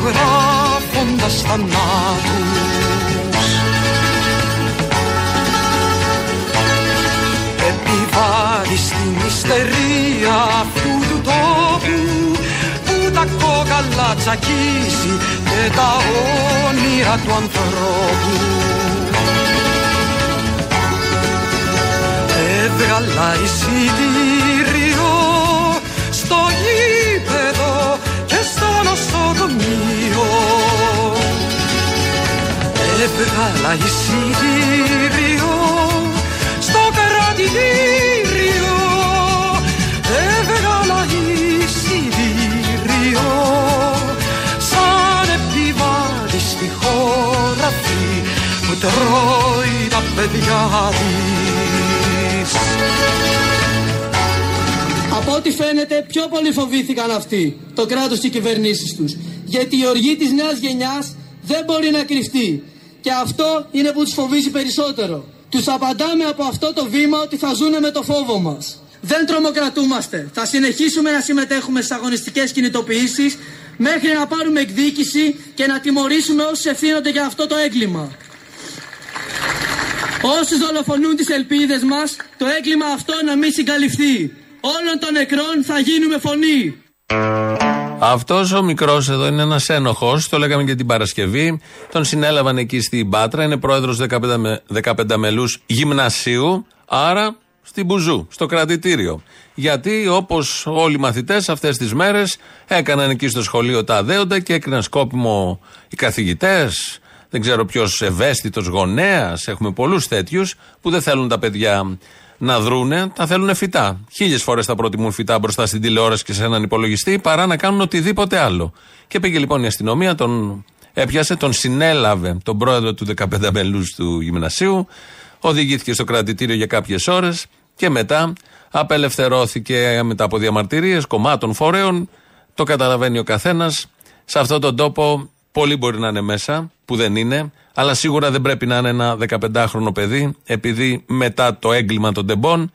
υπογράφοντας θανάτους. Επιβάλλει στην ιστερία αυτού του τόπου που τα κόκαλα τσακίζει και τα όνειρα του ανθρώπου. Έβγαλα εισιτήριο Έβγαλα εισιτήριο στο κρατητήριο Έβγαλα εισιτήριο σαν επιβάτης στη χώρα αυτή που τρώει τα παιδιά της Από ό,τι φαίνεται πιο πολύ φοβήθηκαν αυτοί το κράτος και οι κυβερνήσεις τους. Γιατί η οργή της νέας γενιάς δεν μπορεί να κρυφτεί. Και αυτό είναι που τους φοβίζει περισσότερο. Τους απαντάμε από αυτό το βήμα ότι θα ζουνε με το φόβο μας. Δεν τρομοκρατούμαστε. Θα συνεχίσουμε να συμμετέχουμε στις αγωνιστικές κινητοποιήσεις μέχρι να πάρουμε εκδίκηση και να τιμωρήσουμε όσους ευθύνονται για αυτό το έγκλημα. Όσους δολοφονούν τις ελπίδες μας, το έγκλημα αυτό να μην συγκαλυφθεί. Όλων των νεκρών θα γίνουμε φωνή. Αυτός ο μικρός εδώ είναι ένας ένοχος. Το λέγαμε και την Παρασκευή. Τον συνέλαβαν εκεί στην Πάτρα. Είναι πρόεδρος 15 μελούς γυμνασίου. Άρα στην Μπουζού, στο κρατητήριο. Γιατί όπως όλοι οι μαθητές αυτές τις μέρες έκαναν εκεί στο σχολείο τα αδέοντα και έκριναν σκόπιμο οι καθηγητές, δεν ξέρω ποιος ευαίσθητος γονέας. Έχουμε πολλούς τέτοιους που δεν θέλουν τα παιδιά να δρούνε, τα θέλουν φυτά. Χίλιες φορές θα προτιμούν φυτά μπροστά στην τηλεόραση και σε έναν υπολογιστή παρά να κάνουν οτιδήποτε άλλο. Και πήγε λοιπόν η αστυνομία, τον έπιασε, τον συνέλαβε τον πρόεδρο του 15 μελού του γυμνασίου, οδηγήθηκε στο κρατητήριο για κάποιες ώρες και μετά απελευθερώθηκε μετά από διαμαρτυρίες κομμάτων φορέων. Το καταλαβαίνει ο καθένας. Σε αυτόν τον τόπο Πολλοί μπορεί να είναι μέσα, που δεν είναι, αλλά σίγουρα δεν πρέπει να είναι ένα 15χρονο παιδί, επειδή μετά το έγκλημα των τεμπών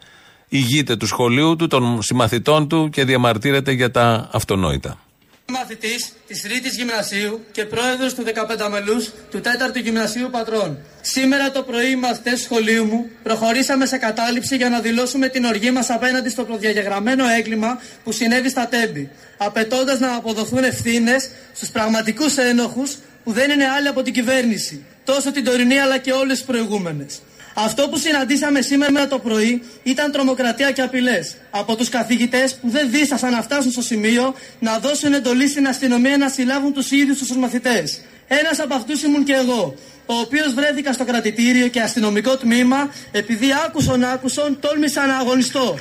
ηγείται του σχολείου του, των συμμαθητών του και διαμαρτύρεται για τα αυτονόητα. Μαθητής της Τρίτη Γυμνασίου και πρόεδρος του 15 μελού του 4ου Γυμνασίου Πατρών. Σήμερα το πρωί οι μαθητέ του σχολείου μου προχωρήσαμε σε κατάληψη για να δηλώσουμε την οργή μας απέναντι στο προδιαγεγραμμένο έγκλημα που συνέβη στα Τέμπη, απαιτώντας να αποδοθούν ευθύνες στους πραγματικούς ένοχους που δεν είναι άλλοι από την κυβέρνηση, τόσο την τωρινή αλλά και όλες τις προηγούμενες. Αυτό που συναντήσαμε σήμερα το πρωί ήταν τρομοκρατία και απειλές από τους καθηγητές που δεν δίστασαν να φτάσουν στο σημείο να δώσουν εντολή στην αστυνομία να συλλάβουν τους ίδιους τους μαθητές. Ένας από αυτούς ήμουν και εγώ, ο οποίος βρέθηκα στο κρατητήριο και αστυνομικό τμήμα επειδή άκουσον άκουσον τόλμησα να αγωνιστώ.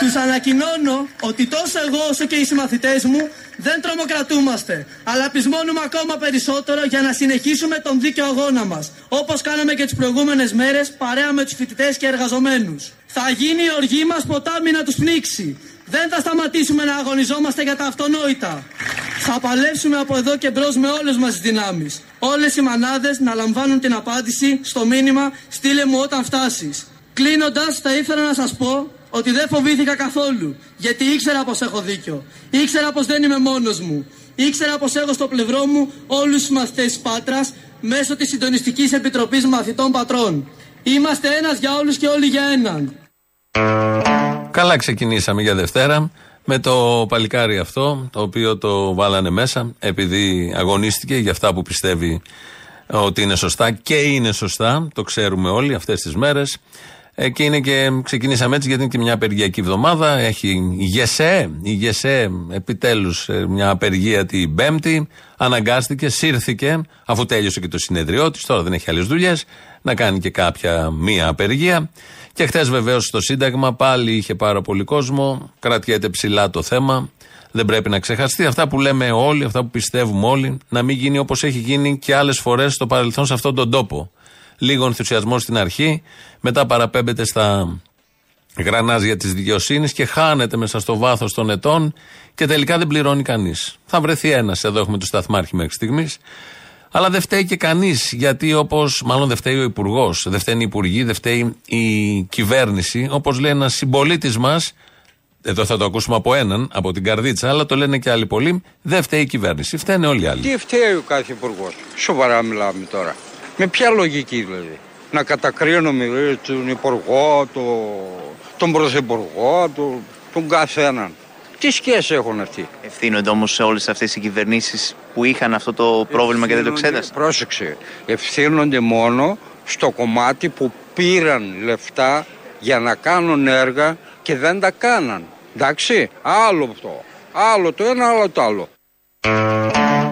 Τους ανακοινώνω ότι τόσο εγώ όσο και οι συμμαθητές μου δεν τρομοκρατούμαστε, αλλά πεισμώνουμε ακόμα περισσότερο για να συνεχίσουμε τον δίκαιο αγώνα μας, όπως κάναμε και τις προηγούμενες μέρες παρέα με τους φοιτητές και εργαζομένους. Θα γίνει η οργή μας ποτάμι να τους πνίξει. Δεν θα σταματήσουμε να αγωνιζόμαστε για τα αυτονόητα. Θα παλέψουμε από εδώ και μπρος με όλες μας τις δυνάμεις. Όλες οι μανάδες να λαμβάνουν την απάντηση στο μήνυμα «Στείλε μου όταν φτάσεις». Κλείνοντας θα ήθελα να σας πω ότι δεν φοβήθηκα καθόλου. Γιατί ήξερα πως έχω δίκιο. Ήξερα πως δεν είμαι μόνος μου. Ήξερα πως έχω στο πλευρό μου όλους τους μαθητές Πάτρας μέσω της Συντονιστικής Επιτροπής Μαθητών Πατρών. Είμαστε ένας για όλους και όλοι για έναν. Καλά ξεκινήσαμε για Δευτέρα με το παλικάρι αυτό, το οποίο το βάλανε μέσα επειδή αγωνίστηκε για αυτά που πιστεύει ότι είναι σωστά και είναι σωστά, το ξέρουμε όλοι αυτές τις μέρες. Ε, και είναι και ξεκινήσαμε έτσι γιατί είναι και μια απεργιακή εβδομάδα. Έχει η ΓΕΣΕ, η ΓΕΣΕ επιτέλους ε, μια απεργία την Πέμπτη. Αναγκάστηκε, σύρθηκε, αφού τέλειωσε και το συνεδριό της, τώρα δεν έχει άλλες δουλειές, να κάνει και κάποια μία απεργία. Και χθες βεβαίως στο Σύνταγμα πάλι είχε πάρα πολύ κόσμο. Κρατιέται ψηλά το θέμα. Δεν πρέπει να ξεχαστεί αυτά που λέμε όλοι, αυτά που πιστεύουμε όλοι, να μην γίνει όπως έχει γίνει και άλλες φορές στο παρελθόν σε αυτόν τον τόπο λίγο ενθουσιασμό στην αρχή, μετά παραπέμπεται στα γρανάζια της δικαιοσύνης και χάνεται μέσα στο βάθος των ετών και τελικά δεν πληρώνει κανείς. Θα βρεθεί ένας, εδώ έχουμε τους σταθμάρχη μέχρι στιγμής. Αλλά δεν φταίει και κανείς, γιατί όπως. Μάλλον δεν φταίει ο Υπουργός, δεν φταίνει οι Υπουργοί, δεν φταίει η κυβέρνηση. Όπως λέει ένας συμπολίτης μας, εδώ θα το ακούσουμε από έναν, από την καρδίτσα, αλλά το λένε και άλλοι πολλοί. Δεν φταίει η κυβέρνηση. Φταίνε όλοι οι άλλοι. Τι φταίει ο κάθε υπουργός; Σοβαρά μιλάμε τώρα. Με ποια λογική δηλαδή; Να κατακρίνουμε δηλαδή, τον υπουργό, το, τον πρωθυπουργό, το, τον καθέναν. Τι σχέση έχουν αυτοί; Ευθύνονται όμως σε όλες αυτές οι κυβερνήσεις που είχαν αυτό το πρόβλημα και δεν το εξέτασαν. Πρόσεξε. Ευθύνονται μόνο στο κομμάτι που πήραν λεφτά για να κάνουν έργα και δεν τα κάναν. Εντάξει, άλλο αυτό. Άλλο το ένα, άλλο το άλλο.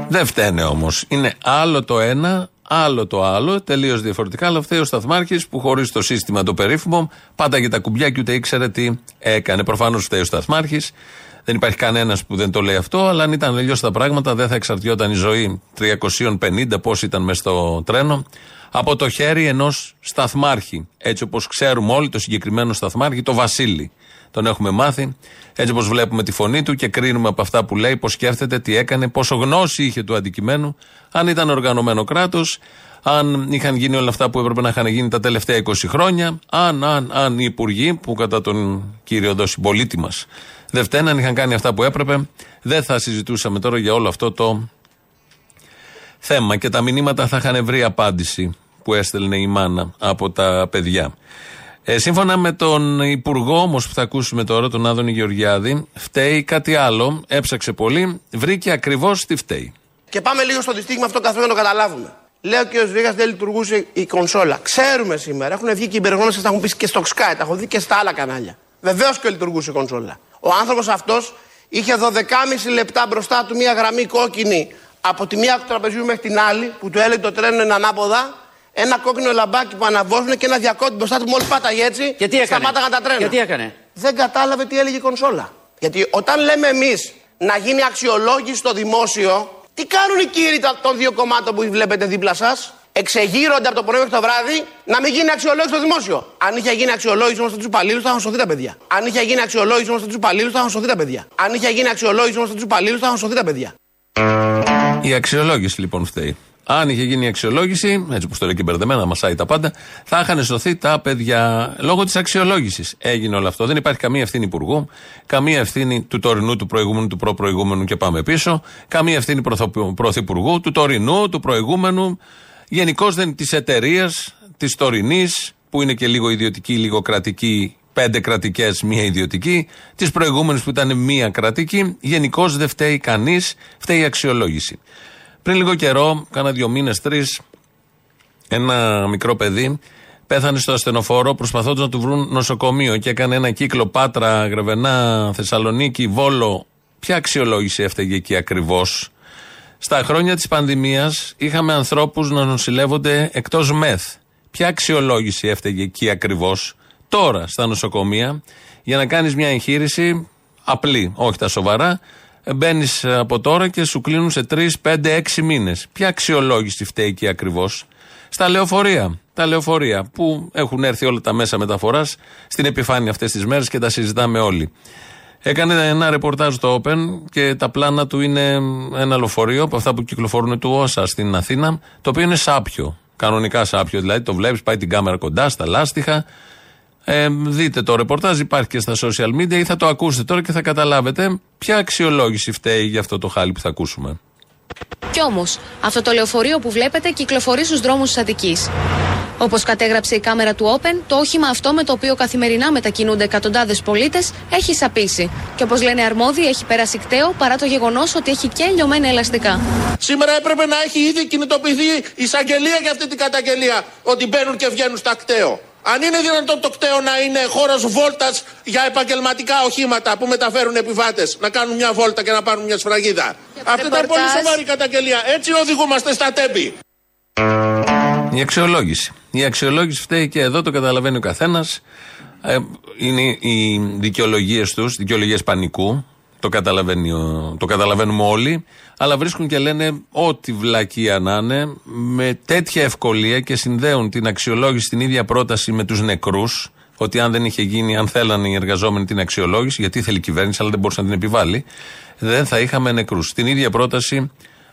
Δεν φταίνε όμως. Είναι άλλο το ένα, άλλο το άλλο, τελείως διαφορετικά. Αλλά φταίει ο Σταθμάρχης που χωρίς το σύστημα το περίφημο πάταγε τα κουμπιά και ούτε ήξερε τι έκανε. Προφανώς φταίει ο Σταθμάρχης. Δεν υπάρχει κανένας που δεν το λέει αυτό, αλλά αν ήταν αλλιώς τα πράγματα, δεν θα εξαρτιόταν η ζωή 350, πώς ήταν μέσα στο τρένο, από το χέρι ενός σταθμάρχη. Έτσι όπως ξέρουμε όλοι το συγκεκριμένο σταθμάρχη, το Βασίλη. Τον έχουμε μάθει. Έτσι όπως βλέπουμε τη φωνή του και κρίνουμε από αυτά που λέει, πώς σκέφτεται, τι έκανε, πόσο γνώση είχε του αντικειμένου, αν ήταν οργανωμένο κράτος, αν είχαν γίνει όλα αυτά που έπρεπε να είχαν γίνει τα τελευταία 20 χρόνια, αν, αν, αν οι υπουργοί που κατά τον κύριο εδώ συμπολίτη μας δεν φταίναν, αν είχαν κάνει αυτά που έπρεπε, δεν θα συζητούσαμε τώρα για όλο αυτό το θέμα και τα μηνύματα θα είχαν βρει απάντηση που έστελνε η μάνα από τα παιδιά. Ε, σύμφωνα με τον Υπουργό όμως που θα ακούσουμε τώρα, τον Άδωνη Γεωργιάδη, φταίει κάτι άλλο. Έψαξε πολύ, βρήκε ακριβώς τι φταίει. Και πάμε λίγο στο δυστύχημα αυτό καθόλου να το καταλάβουμε. Λέω και ο Σβίγα δεν λειτουργούσε η κονσόλα. Ξέρουμε σήμερα, έχουν βγει και οι υπεργόνε σας τα έχουν πεις και στο Sky, τα έχω δει και στα άλλα κανάλια. Βεβαίως και λειτουργούσε η κονσόλα. Ο άνθρωπος αυτός είχε 12,5 λεπτά μπροστά του μία γραμμή κόκκινη από τη μία του τραπεζιού μέχρι την άλλη, που του έλεγε το τρένο είναι ανάποδα, ένα κόκκινο λαμπάκι που αναβόζουν και ένα διακόπτη μπροστά του μόλις πάταγε έτσι. Γιατί έκανε; Σταμάταγαν τα τρένα. Γιατί έκανε; Δεν κατάλαβε τι έλεγε η κονσόλα. Γιατί όταν λέμε εμείς να γίνει αξιολόγηση στο δημόσιο, τι κάνουν οι κύριοι των δύο κομμάτων που βλέπετε δίπλα σας; Εξεγείρονται από το πρωί μέχρι το βράδυ να μην γίνει αξιολόγηση στο δημόσιο. Αν είχε γίνει αξιολόγηση όμως του υπαλλήλους, θα είχαν σωθεί τα παιδιά. Αν είχε γίνει αξιολόγηση όμως του υπαλλήλους, θα είχαν σωθεί τα παιδιά. Αν είχε γίνει αξιολόγηση όμως του υπαλλήλους, θα είχαν σωθεί τα παιδιά. Η αξιολόγηση λοιπόν φταίει. Αν είχε γίνει η αξιολόγηση, έτσι όπως το λέει και μπερδεμένα, μασάει τα πάντα, θα είχαν σωθεί τα παιδιά λόγω της αξιολόγησης. Έγινε όλο αυτό. Δεν υπάρχει καμία ευθύνη υπουργού, καμία ευθύνη του τωρινού, του προηγούμενου, του προ-προηγούμενου και πάμε πίσω, καμία ευθύνη πρωθυπουργού, του τωρινού, του προηγούμενου, γενικώς δεν της εταιρείας, της τωρινής, που είναι και λίγο ιδιωτική, λίγο κρατική, πέντε κρατικές, μία ιδιωτική, τις προηγούμενες που ήταν μία κρατική. Γενικώς δεν φταίει κανείς, φταίει η αξιολόγηση. Πριν λίγο καιρό, κάνα δύο μήνες, τρεις, ένα μικρό παιδί πέθανε στο ασθενοφόρο προσπαθώντας να του βρουν νοσοκομείο και έκανε ένα κύκλο Πάτρα, Γρεβενά, Θεσσαλονίκη, Βόλο. Ποια αξιολόγηση έφταιγε εκεί ακριβώς; Στα χρόνια της πανδημίας είχαμε ανθρώπους να νοσηλεύονται εκτός μεθ. Ποια αξιολόγηση έφταιγε εκεί ακριβώς; Τώρα στα νοσοκομεία για να κάνεις μια εγχείρηση απλή, όχι τα σοβαρά, Μπαίνεις από τώρα και σου κλείνουν σε 3, 5, 6 μήνες. Ποια αξιολόγηση φταίει εκεί ακριβώς; Στα λεωφορεία. Τα λεωφορεία που έχουν έρθει όλα τα μέσα μεταφοράς στην επιφάνεια αυτές τις μέρες και τα συζητάμε όλοι. Έκανε ένα ρεπορτάζ στο Open και τα πλάνα του είναι ένα λεωφορείο από αυτά που κυκλοφορούν του ΩΣΑ στην Αθήνα, το οποίο είναι σάπιο. Κανονικά σάπιο, δηλαδή το βλέπεις, πάει την κάμερα κοντά στα λάστιχα, ε, δείτε το ρεπορτάζ, υπάρχει και στα social media ή θα το ακούσετε τώρα και θα καταλάβετε ποια αξιολόγηση φταίει για αυτό το χάλι που θα ακούσουμε. Κι όμως, αυτό το λεωφορείο που βλέπετε κυκλοφορεί στους δρόμους της Αττικής. Όπως κατέγραψε η κάμερα του Open, το όχημα αυτό με το οποίο καθημερινά μετακινούνται εκατοντάδες πολίτες έχει σαπίσει. Και όπως λένε αρμόδιοι, έχει πέρασει κταίο παρά το γεγονός ότι έχει και λιωμένα ελαστικά. Σήμερα έπρεπε να έχει ήδη κινητοποιηθεί η εισαγγελία για αυτή την καταγγελία ότι μπαίνουν και βγαίνουν στα κταίο. Αν είναι δυνατόν το κτέο να είναι χώρος βόλτας για επαγγελματικά οχήματα που μεταφέρουν επιβάτες, να κάνουν μια βόλτα και να πάρουν μια σφραγίδα. Αυτή ήταν πολύ σοβαρή καταγγελία. Έτσι οδηγούμαστε στα τέμπη. Η αξιολόγηση. Η αξιολόγηση φταίει και εδώ, το καταλαβαίνει ο καθένας. Ε, είναι οι δικαιολογίες τους, δικαιολογίες πανικού. Το, το καταλαβαίνουμε όλοι. Αλλά βρίσκουν και λένε ό,τι βλακία να είναι με τέτοια ευκολία και συνδέουν την αξιολόγηση στην ίδια πρόταση με τους νεκρούς. Ότι αν δεν είχε γίνει, αν θέλανε οι εργαζόμενοι την αξιολόγηση, γιατί ήθελε η κυβέρνηση, αλλά δεν μπορούσε να την επιβάλλει, δεν θα είχαμε νεκρούς. Στην ίδια πρόταση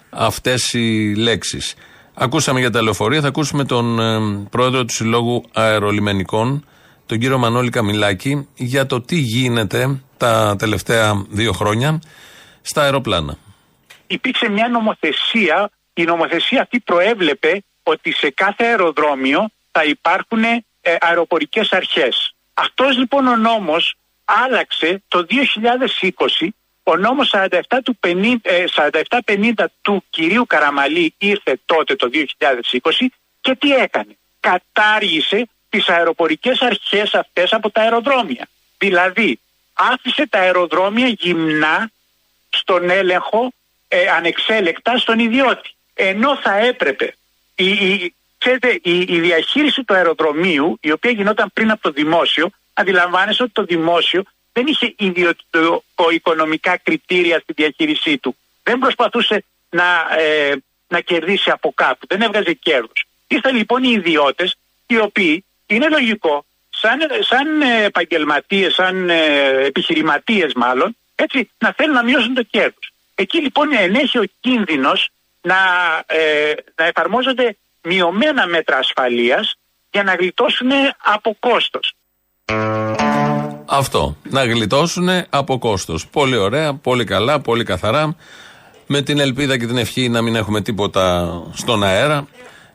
αυτές οι λέξεις. Ακούσαμε για τα λεωφορεία, θα ακούσουμε τον ε, πρόεδρο του Συλλόγου Αερολιμενικών, τον κύριο Μανώλη Καμιλάκη, για το τι γίνεται τα τελευταία δύο χρόνια στα αεροπλάνα. Υπήρξε μια νομοθεσία, η νομοθεσία αυτή προέβλεπε ότι σε κάθε αεροδρόμιο θα υπάρχουν ε, αεροπορικές αρχές. Αυτός λοιπόν ο νόμος άλλαξε το 2020 ο νόμος 47 του 50, ε, 4750 του κυρίου Καραμαλή ήρθε τότε το 2020 και τι έκανε. Κατάργησε τις αεροπορικές αρχές αυτές από τα αεροδρόμια. Δηλαδή άφησε τα αεροδρόμια γυμνά στον έλεγχο ε, ανεξέλεκτα στον ιδιώτη. Ενώ θα έπρεπε η, η, ξέρετε, η, η διαχείριση του αεροδρομίου, η οποία γινόταν πριν από το δημόσιο, αντιλαμβάνεσαι ότι το δημόσιο δεν είχε ιδιωτικο-οικονομικά κριτήρια στη διαχείρισή του. Δεν προσπαθούσε να, ε, να κερδίσει από κάπου. Δεν έβγαζε κέρδος. Ήρθαν λοιπόν οι ιδιώτες οι οποίοι είναι λογικό σαν, σαν επαγγελματίες, σαν ε, επιχειρηματίες μάλλον, έτσι, να θέλουν να μειώσουν το κέρδος. Εκεί λοιπόν ενέχει ο κίνδυνος να, ε, να εφαρμόζονται μειωμένα μέτρα ασφαλείας για να γλιτώσουν από κόστος. Αυτό. Να γλιτώσουν από κόστος. Πολύ ωραία, πολύ καλά, πολύ καθαρά. Με την ελπίδα και την ευχή να μην έχουμε τίποτα στον αέρα,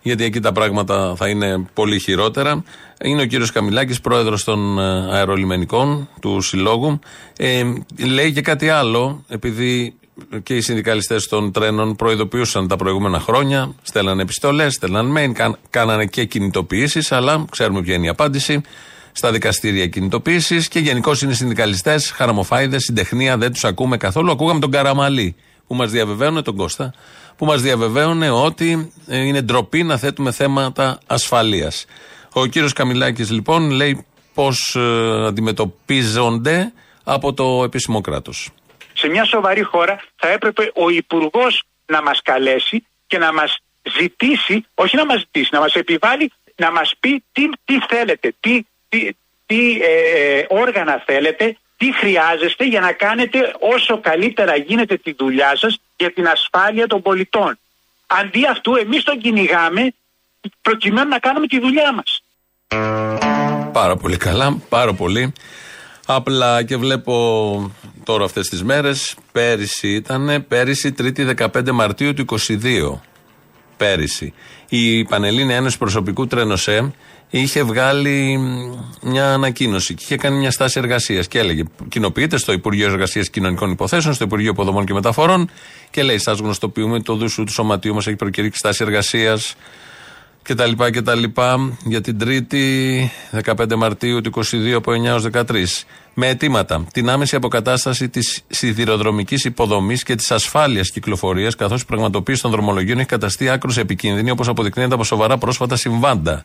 γιατί εκεί τα πράγματα θα είναι πολύ χειρότερα. Είναι ο κύριος Καμιλάκης, πρόεδρος των ε, αερολιμενικών του Συλλόγου. Ε, λέει και κάτι άλλο, επειδή και οι συνδικαλιστές των τρένων προειδοποιούσαν τα προηγούμενα χρόνια, στέλνανε επιστολές, στέλνανε mail, κάνανε και κινητοποιήσεις, αλλά ξέρουμε ποια είναι η απάντηση στα δικαστήρια κινητοποίηση και γενικώς είναι συνδικαλιστές, χαραμοφάιδες, συντεχνία, δεν τους ακούμε καθόλου. Ακούγαμε τον Καραμαλή που μας διαβεβαίωνε, τον Κώστα, που μας διαβεβαίωνε ότι ε, είναι ντροπή να θέτουμε θέματα ασφαλείας. Ο κύριος Καμιλάκης λοιπόν λέει πώς ε, αντιμετωπίζονται από το επίσημο κράτος. Σε μια σοβαρή χώρα θα έπρεπε ο Υπουργός να μας καλέσει και να μας ζητήσει, όχι να μας ζητήσει, να μας επιβάλλει να μας πει τι, τι θέλετε, τι, τι, ε, όργανα θέλετε, τι χρειάζεστε για να κάνετε όσο καλύτερα γίνεται τη δουλειά σας για την ασφάλεια των πολιτών. Αντί αυτού εμείς τον κυνηγάμε προκειμένου να κάνουμε τη δουλειά μας. Πάρα πολύ καλά, πάρα πολύ. Απλά και βλέπω τώρα αυτές τις μέρες, πέρυσι ήταν, πέρυσι 3η 15 Μαρτίου του 22. Πέρυσι. Η Πανελλήνια Ένωση Προσωπικού Τρένοσέ είχε βγάλει μια ανακοίνωση και είχε κάνει μια στάση εργασίας. Και έλεγε: Κοινοποιείται στο Υπουργείο Εργασίας Κοινωνικών Υποθέσεων, στο Υπουργείο Υποδομών και Μεταφορών και λέει: Σας γνωστοποιούμε το δούσου του σωματείου μας έχει προκηρύξει στάση εργασίας κτλ. κτλ. Για την Τρίτη, 15 Μαρτίου του 22 από 9 13. Με αιτήματα την άμεση αποκατάσταση της σιδηροδρομικής υποδομής και της ασφάλειας κυκλοφορίας, καθώς η πραγματοποίηση των δρομολογίων έχει καταστεί άκρος επικίνδυνη, όπως αποδεικνύεται από σοβαρά πρόσφατα συμβάντα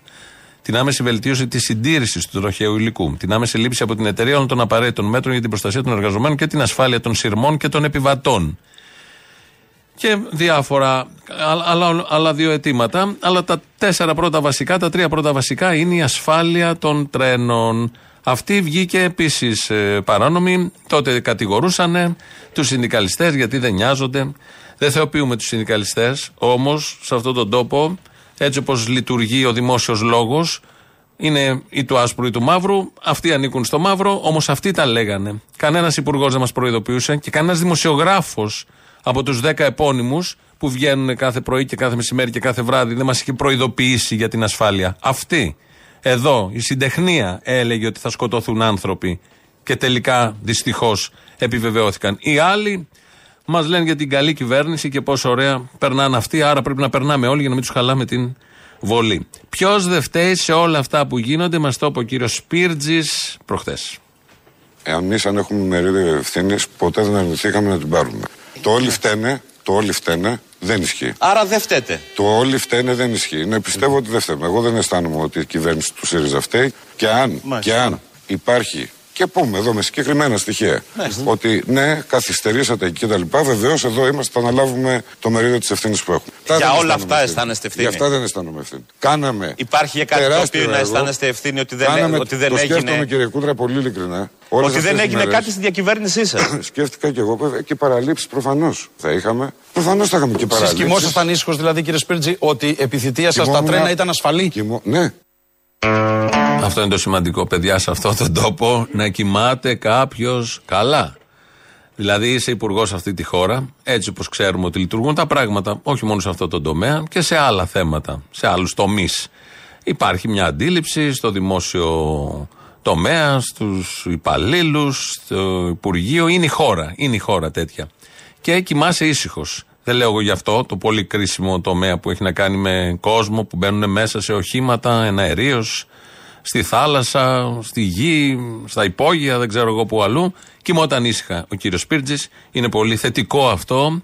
την άμεση βελτίωση της συντήρησης του τροχαίου υλικού, την άμεση λήψη από την εταιρεία όλων των απαραίτητων μέτρων για την προστασία των εργαζομένων και την ασφάλεια των σειρμών και των επιβατών. Και διάφορα άλλα, άλλα δύο αιτήματα. Αλλά τα τέσσερα πρώτα βασικά, τα τρία πρώτα βασικά είναι η ασφάλεια των τρένων. Αυτή βγήκε επίσης ε, παράνομη. Τότε κατηγορούσαν τους συνδικαλιστές γιατί δεν νοιάζονται. Δεν θεοποιούμε τους συνδικαλιστές. Όμως σε αυτόν τον τόπο έτσι όπως λειτουργεί ο δημόσιος λόγος, είναι ή του άσπρου ή του μαύρου. Αυτοί ανήκουν στο μαύρο, όμως αυτοί τα λέγανε. Κανένας υπουργός δεν μας προειδοποιούσε και κανένας δημοσιογράφος από τους 10 επώνυμους που βγαίνουν κάθε πρωί και κάθε μεσημέρι και κάθε βράδυ δεν μας είχε προειδοποιήσει για την ασφάλεια. Αυτοί. Εδώ η συντεχνία έλεγε ότι θα σκοτωθούν άνθρωποι και τελικά δυστυχώς επιβεβαιώθηκαν. Οι άλλοι Μας λένε για την καλή κυβέρνηση και πόσο ωραία περνάνε αυτοί. Άρα πρέπει να περνάμε όλοι για να μην τους χαλάμε την βολή. Ποιος δεν φταίει σε όλα αυτά που γίνονται, μας το είπε ο κύριος Σπίρτζης προχθέ. Εμείς, αν έχουμε μερίδιο ευθύνης, ποτέ δεν αρνηθήκαμε να την πάρουμε. Το όλοι φταίνε, το όλοι φταίνε δεν ισχύει. Άρα δεν φταίτε. Το όλοι φταίνε δεν ισχύει. Ναι, πιστεύω ότι δεν φταίμε. Εγώ δεν αισθάνομαι ότι η κυβέρνηση του ΣΥΡΙΖΑ φταίει. Και αν, και αν υπάρχει και πούμε εδώ με συγκεκριμένα στοιχεία ναι. ότι ναι, καθυστερήσατε εκεί κτλ. Βεβαίως εδώ είμαστε, θα αναλάβουμε το μερίδιο της ευθύνης που έχουμε. Για όλα αυτά αισθάνεστε ευθύνη; Για αυτά δεν αισθάνομαι ευθύνη. Κάναμε. Υπάρχει για κάτι το οποίο να αισθάνεστε ευθύνη ότι δεν, Κάναμε, ότι δεν το έγινε. Σκέφτομαι κύριε Κούτρα πολύ ειλικρινά. ότι δεν έγινε μέρες, κάτι στη διακυβέρνησή σας. σκέφτηκα και εγώ και παραλήψεις προφανώς θα είχαμε. Προφανώς θα είχαμε και παραλήψεις. Εσεί κοιμόσασταν ήσυχος δηλαδή κύριε Σπίρτζη ότι η επιθυμία σας στα τρένα ήταν ασφαλή; Ναι. Αυτό είναι το σημαντικό, παιδιά, σε αυτόν τον τόπο να κοιμάται κάποιος καλά. Δηλαδή είσαι υπουργός σε αυτή τη χώρα, έτσι όπως ξέρουμε ότι λειτουργούν τα πράγματα, όχι μόνο σε αυτό το τομέα και σε άλλα θέματα, σε άλλους τομείς. Υπάρχει μια αντίληψη στο δημόσιο τομέα, στους υπαλλήλους, στο Υπουργείο. Είναι η χώρα. Είναι η χώρα τέτοια. Και κοιμάσαι ήσυχος. Δεν λέω εγώ γι' αυτό το πολύ κρίσιμο τομέα που έχει να κάνει με κόσμο που μπαίνουν μέσα σε οχήματα εναερίω, στη θάλασσα, στη γη, στα υπόγεια, δεν ξέρω εγώ που αλλού. Κοιμόταν ήσυχα ο κύριος Σπίρτζης. Είναι πολύ θετικό αυτό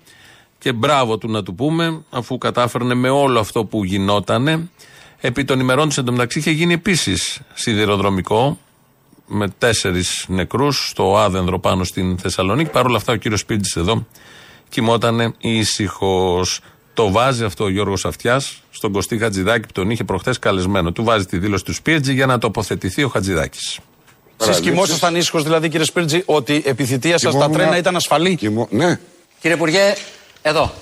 και μπράβο του να του πούμε, αφού κατάφερνε με όλο αυτό που γινότανε. Επί των ημερών της εντωμεταξύ είχε γίνει επίσης σιδηροδρομικό με τέσσερις νεκρούς στο Άδενδρο πάνω στην Θεσσαλονίκη. Παρ' όλα αυτά ο κύριος Σπίρτζης εδώ κοιμόταν ήσυχος. Το βάζει αυτό ο Γιώργος Αυτιάς στον Κωστή Χατζηδάκη που τον είχε προχθές καλεσμένο. Του βάζει τη δήλωση του Σπίρτζη για να τοποθετηθεί ο Χατζηδάκης. Εσείς κοιμόσασταν ήσυχος, δηλαδή, κύριε Σπίρτζη, ότι επί θητεία σας τα τρένα ήταν ασφαλή; Κοιμώ... Ναι. Κύριε Υπουργέ, εδώ.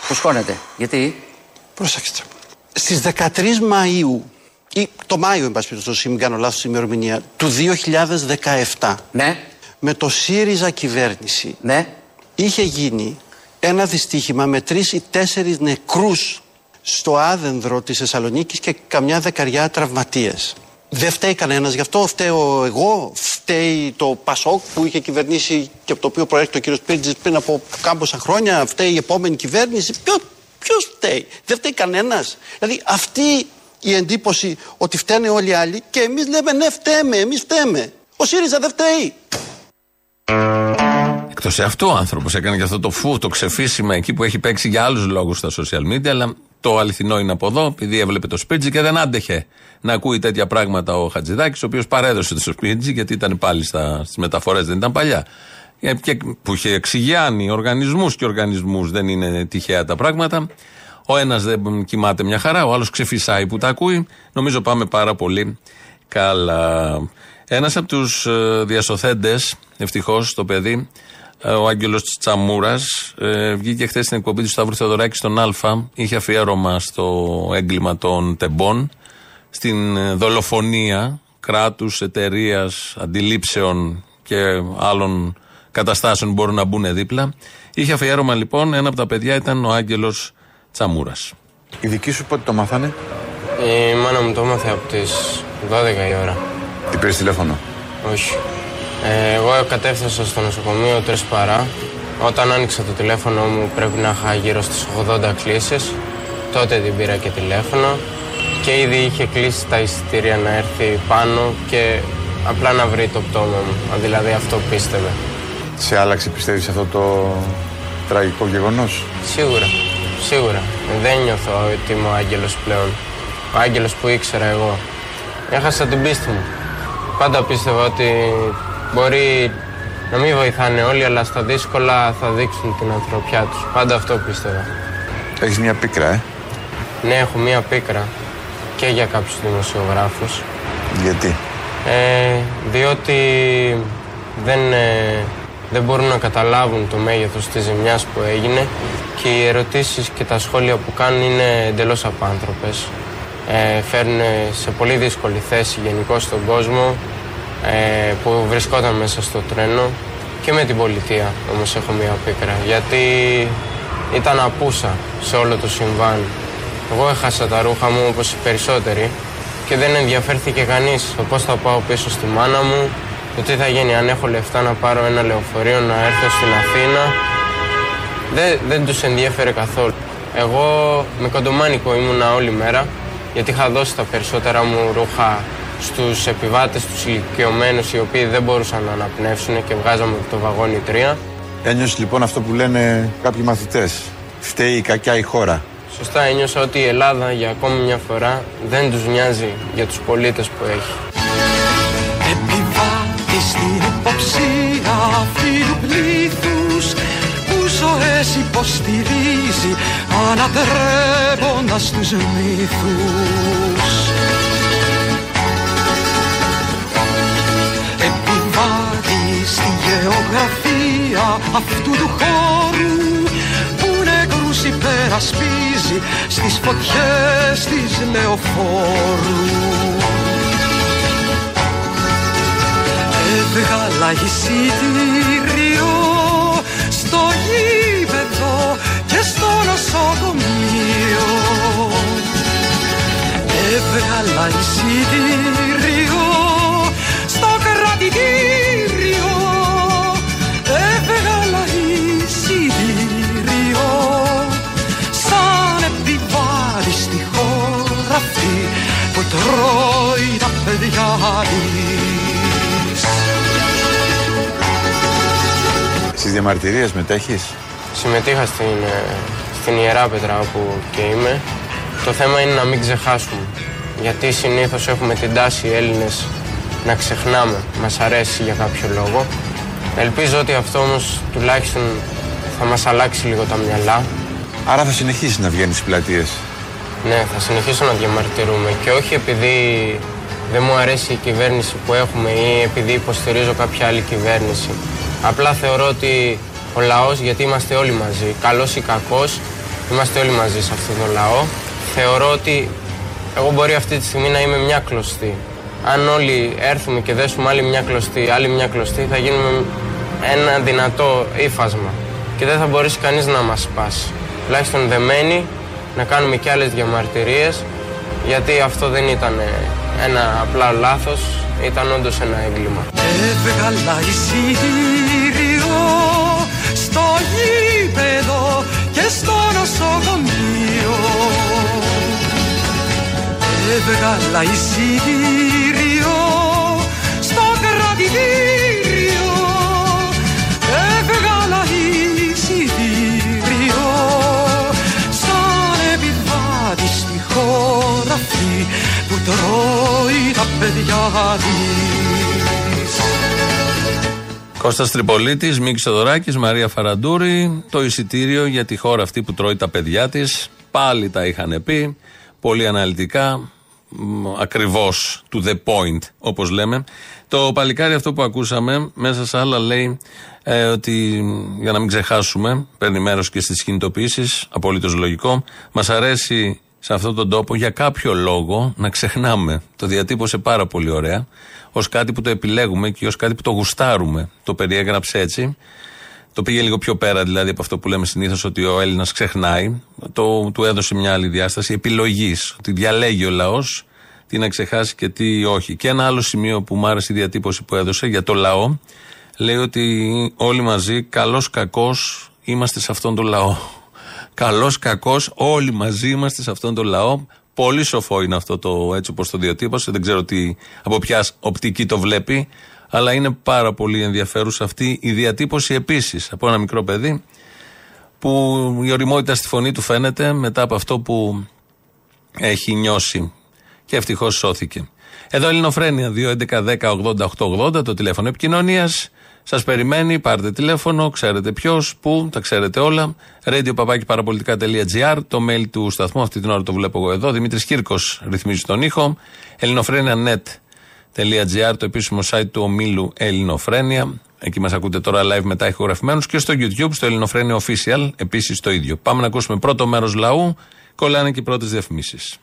Φουσκώνετε. Γιατί; Πρόσεξτε. Στις 13 Μαΐου ή το Μάιο, εν πάση περιπτώσει, μην κάνω λάθος ημερομηνία, του 2017, Ναι. Με το ΣΥΡΙΖΑ κυβέρνηση, Ναι. είχε γίνει ένα δυστύχημα με τρεις ή τέσσερις νεκρούς στο άδενδρο της Θεσσαλονίκης και καμιά δεκαριά τραυματίες. Δεν φταίει κανένας γι' αυτό. Φταίω εγώ, φταίει το Πασόκ που είχε κυβερνήσει και από το οποίο προέρχεται ο κύριος Πίρτζης πριν από κάμποσα χρόνια. Φταίει η επόμενη κυβέρνηση. Ποιο ποιος φταίει, δεν φταίει κανένας. Δηλαδή αυτή η εντύπωση ότι φταίνε όλοι οι άλλοι και εμείς λέμε ναι, φταίμε, εμείς φταίμε. Ο ΣΥΡΙΖΑ δεν φταίει. Εκτός σε αυτό ο άνθρωπος έκανε και αυτό το φου, το ξεφύσιμα εκεί που έχει παίξει για άλλους λόγους στα social media, αλλά το αληθινό είναι από εδώ, επειδή έβλεπε το Σπίτζι και δεν άντεχε να ακούει τέτοια πράγματα ο Χατζηδάκης, ο οποίος παρέδωσε το Σπίτζι, γιατί ήταν πάλι στις μεταφορές, δεν ήταν παλιά. Ε, Και που είχε εξηγιάνει οργανισμούς και οργανισμούς, δεν είναι τυχαία τα πράγματα. Ο ένας δεν κοιμάται μια χαρά, ο άλλος ξεφυσάει που τα ακούει. Νομίζω πάμε πάρα πολύ καλά. Ένας από τους διασωθέντες, ευτυχώς το παιδί, ε, ο Άγγελος Τσαμούρας, βγήκε χθες στην εκπομπή του Σταύρου Θεοδωράκη στον Α. Είχε αφιέρωμα στο έγκλημα των τεμπών, στην ε, δολοφονία κράτους, εταιρείας, αντιλήψεων και άλλων καταστάσεων που μπορούν να μπουν δίπλα. Είχε αφιέρωμα λοιπόν, ένα από τα παιδιά ήταν ο Άγγελος Τσαμούρας. Η δική σου πότε το μάθανε, Η μάνα μου το έμαθε από τις 12 η ώρα. Τι πήρες τηλέφωνο; Όχι. Ε, εγώ κατέφθασα στο νοσοκομείο 3 παρά. Όταν άνοιξα το τηλέφωνο μου πρέπει να είχα γύρω στις 80 κλήσεις. Τότε την πήρα και τηλέφωνο και ήδη είχε κλείσει τα εισιτήρια να έρθει πάνω και απλά να βρει το πτώμα μου. Δηλαδή αυτό πίστευε. Σε άλλαξε πιστεύεις αυτό το τραγικό γεγονός; Σίγουρα, σίγουρα. Δεν νιώθω ότι είμαι ο Άγγελος πλέον. Ο Άγγελος που ήξερα εγώ. Έχασα την πίστη μου. Πάντα πίστευα ότι μπορεί να μην βοηθάνε όλοι, αλλά στα δύσκολα θα δείξουν την ανθρωπιά τους. Πάντα αυτό πίστευα. Έχεις μια πίκρα, ε; Ναι, έχω μία πίκρα και για κάποιους δημοσιογράφους. Γιατί; Ε, διότι δεν, ε, δεν μπορούν να καταλάβουν το μέγεθος της ζημιάς που έγινε και οι ερωτήσεις και τα σχόλια που κάνουν είναι εντελώς απάνθρωπες. Ε, φέρνουν σε πολύ δύσκολη θέση γενικώ τον κόσμο ε, που βρισκόταν μέσα στο τρένο και με την πολιτεία όμως έχω μία πίκρα γιατί ήταν απούσα σε όλο το συμβάν. Εγώ έχασα τα ρούχα μου όπως οι περισσότεροι και δεν ενδιαφέρθηκε κανείς το πώς θα πάω πίσω στη μάνα μου, το τι θα γίνει αν έχω λεφτά να πάρω ένα λεωφορείο να έρθω στην Αθήνα. Δεν, δεν τους ενδιαφέρε καθόλου. Εγώ με κοντομάνικο ήμουνα όλη μέρα γιατί είχα δώσει τα περισσότερα μου ρούχα στους επιβάτες, τους ηλικιωμένους οι οποίοι δεν μπορούσαν να αναπνεύσουν και βγάζαμε το βαγόνι 3. Ένιωσες λοιπόν αυτό που λένε κάποιοι μαθητές. Φταίει η κακιά η χώρα. Σωστά ένιωσα ότι η Ελλάδα για ακόμη μια φορά δεν τους νοιάζει για τους πολίτες που έχει. Επιβάτη στην υποψία αυτού πλήθους που ζωές υποστηρίζει ανατρέποντας τους μύθους. Επιβάτη στη γεωγραφία αυτού του χώρου που νεκρούς υπερασπίζει ρίξει στις φωτιές της λεωφόρου Έβγαλα εισιτήριο Έβγαλα εισιτήριο στο κρατητήριο Έβγαλα εισιτήριο σαν επιβάτη στη χώρα αυτή που τρώει τα παιδιά της Στις διαμαρτυρίες μετέχεις; Συμμετείχα στην, ε, στην Ιερά Πέτρα όπου και είμαι. Το θέμα είναι να μην ξεχάσουμε. Γιατί συνήθως έχουμε την τάση οι Έλληνες να ξεχνάμε. Μας αρέσει για κάποιο λόγο. Ελπίζω ότι αυτό όμως τουλάχιστον θα μας αλλάξει λίγο τα μυαλά. Άρα θα συνεχίσεις να βγαίνεις στις πλατείες. Ναι, θα συνεχίσω να διαμαρτυρούμε και όχι επειδή δεν μου αρέσει η κυβέρνηση που έχουμε ή επειδή υποστηρίζω κάποια άλλη κυβέρνηση. Απλά θεωρώ ότι ο λαός, γιατί είμαστε όλοι μαζί, καλός ή κακός, είμαστε όλοι μαζί σε αυτόν τον λαό. Θεωρώ ότι εγώ μπορεί αυτή τη στιγμή να είμαι μια κλωστή. Αν όλοι έρθουμε και δέσουμε άλλη μια κλωστή, άλλη μια κλωστή, θα γίνουμε ένα δυνατό ύφασμα και δεν θα μπορέσει κανείς να μας σπάσει. Τουλάχιστον δεμένοι να κάνουμε και άλλες διαμαρτυρίες γιατί αυτό δεν ήταν ένα απλά λάθος, ήταν όντως ένα έγκλημα. Έβγαλα εισιτήριο στο γήπεδο και στο νοσοκομείο Έβγαλα εισιτήριο στο κρατητήριο Έβγαλα εισιτήριο σαν επιβάτη στη χώρα αυτή που τρώει τα παιδιά της Κώστας Τριπολίτης, Μίκης Θοδωράκης, Μαρία Φαραντούρη. Το εισιτήριο για τη χώρα αυτή που τρώει τα παιδιά της. Πάλι τα είχαν πει. Πολύ αναλυτικά. Μ, Ακριβώς to the point, όπως λέμε. Το παλικάρι αυτό που ακούσαμε, μέσα σε άλλα λέει ε, ότι για να μην ξεχάσουμε, παίρνει μέρος και στις κινητοποιήσεις, απολύτως λογικό. Μας αρέσει σε αυτόν τον τόπο για κάποιο λόγο να ξεχνάμε. Το διατύπωσε πάρα πολύ ωραία. Ω κάτι που το επιλέγουμε και ως κάτι που το γουστάρουμε. Το περιέγραψε έτσι. Το πήγε λίγο πιο πέρα δηλαδή από αυτό που λέμε συνήθως ότι ο Έλληνας ξεχνάει. Το, του έδωσε μια άλλη διάσταση επιλογής. Ότι διαλέγει ο λαός τι να ξεχάσει και τι όχι. Και ένα άλλο σημείο που μου άρεσε η διατύπωση που έδωσε για το λαό. Λέει ότι όλοι μαζί, καλός κακός, είμαστε σε αυτόν τον λαό. Καλός, κακός, όλοι μαζί είμαστε σε αυτόν τον λαό. Πολύ σοφό είναι αυτό το έτσι όπως το διατύπωσε. Δεν ξέρω τι, από ποια οπτική το βλέπει. Αλλά είναι πάρα πολύ ενδιαφέρουσα αυτή η διατύπωση επίσης από ένα μικρό παιδί που η οριμότητα στη φωνή του φαίνεται μετά από αυτό που έχει νιώσει. Και ευτυχώς σώθηκε. Εδώ Ελληνοφρένια 2.11.10.80.880 το τηλέφωνο επικοινωνίας. Σας περιμένει, πάρτε τηλέφωνο, ξέρετε ποιος, πού, τα ξέρετε όλα. radio το mail του σταθμού, αυτή την ώρα το βλέπω εγώ εδώ. Δημήτρης Κύρκος ρυθμίζει τον ήχο. ελληνοφρένια.net.gr, το επίσημο site του ομίλου Ελληνοφρένια. Εκεί μας ακούτε τώρα live μετά ηχογραφημένους και στο YouTube, στο Ελληνοφρένια Official, επίσης το ίδιο. Πάμε να ακούσουμε πρώτο μέρος λαού. Κολλάνε και οι πρώτες διαφημίσεις.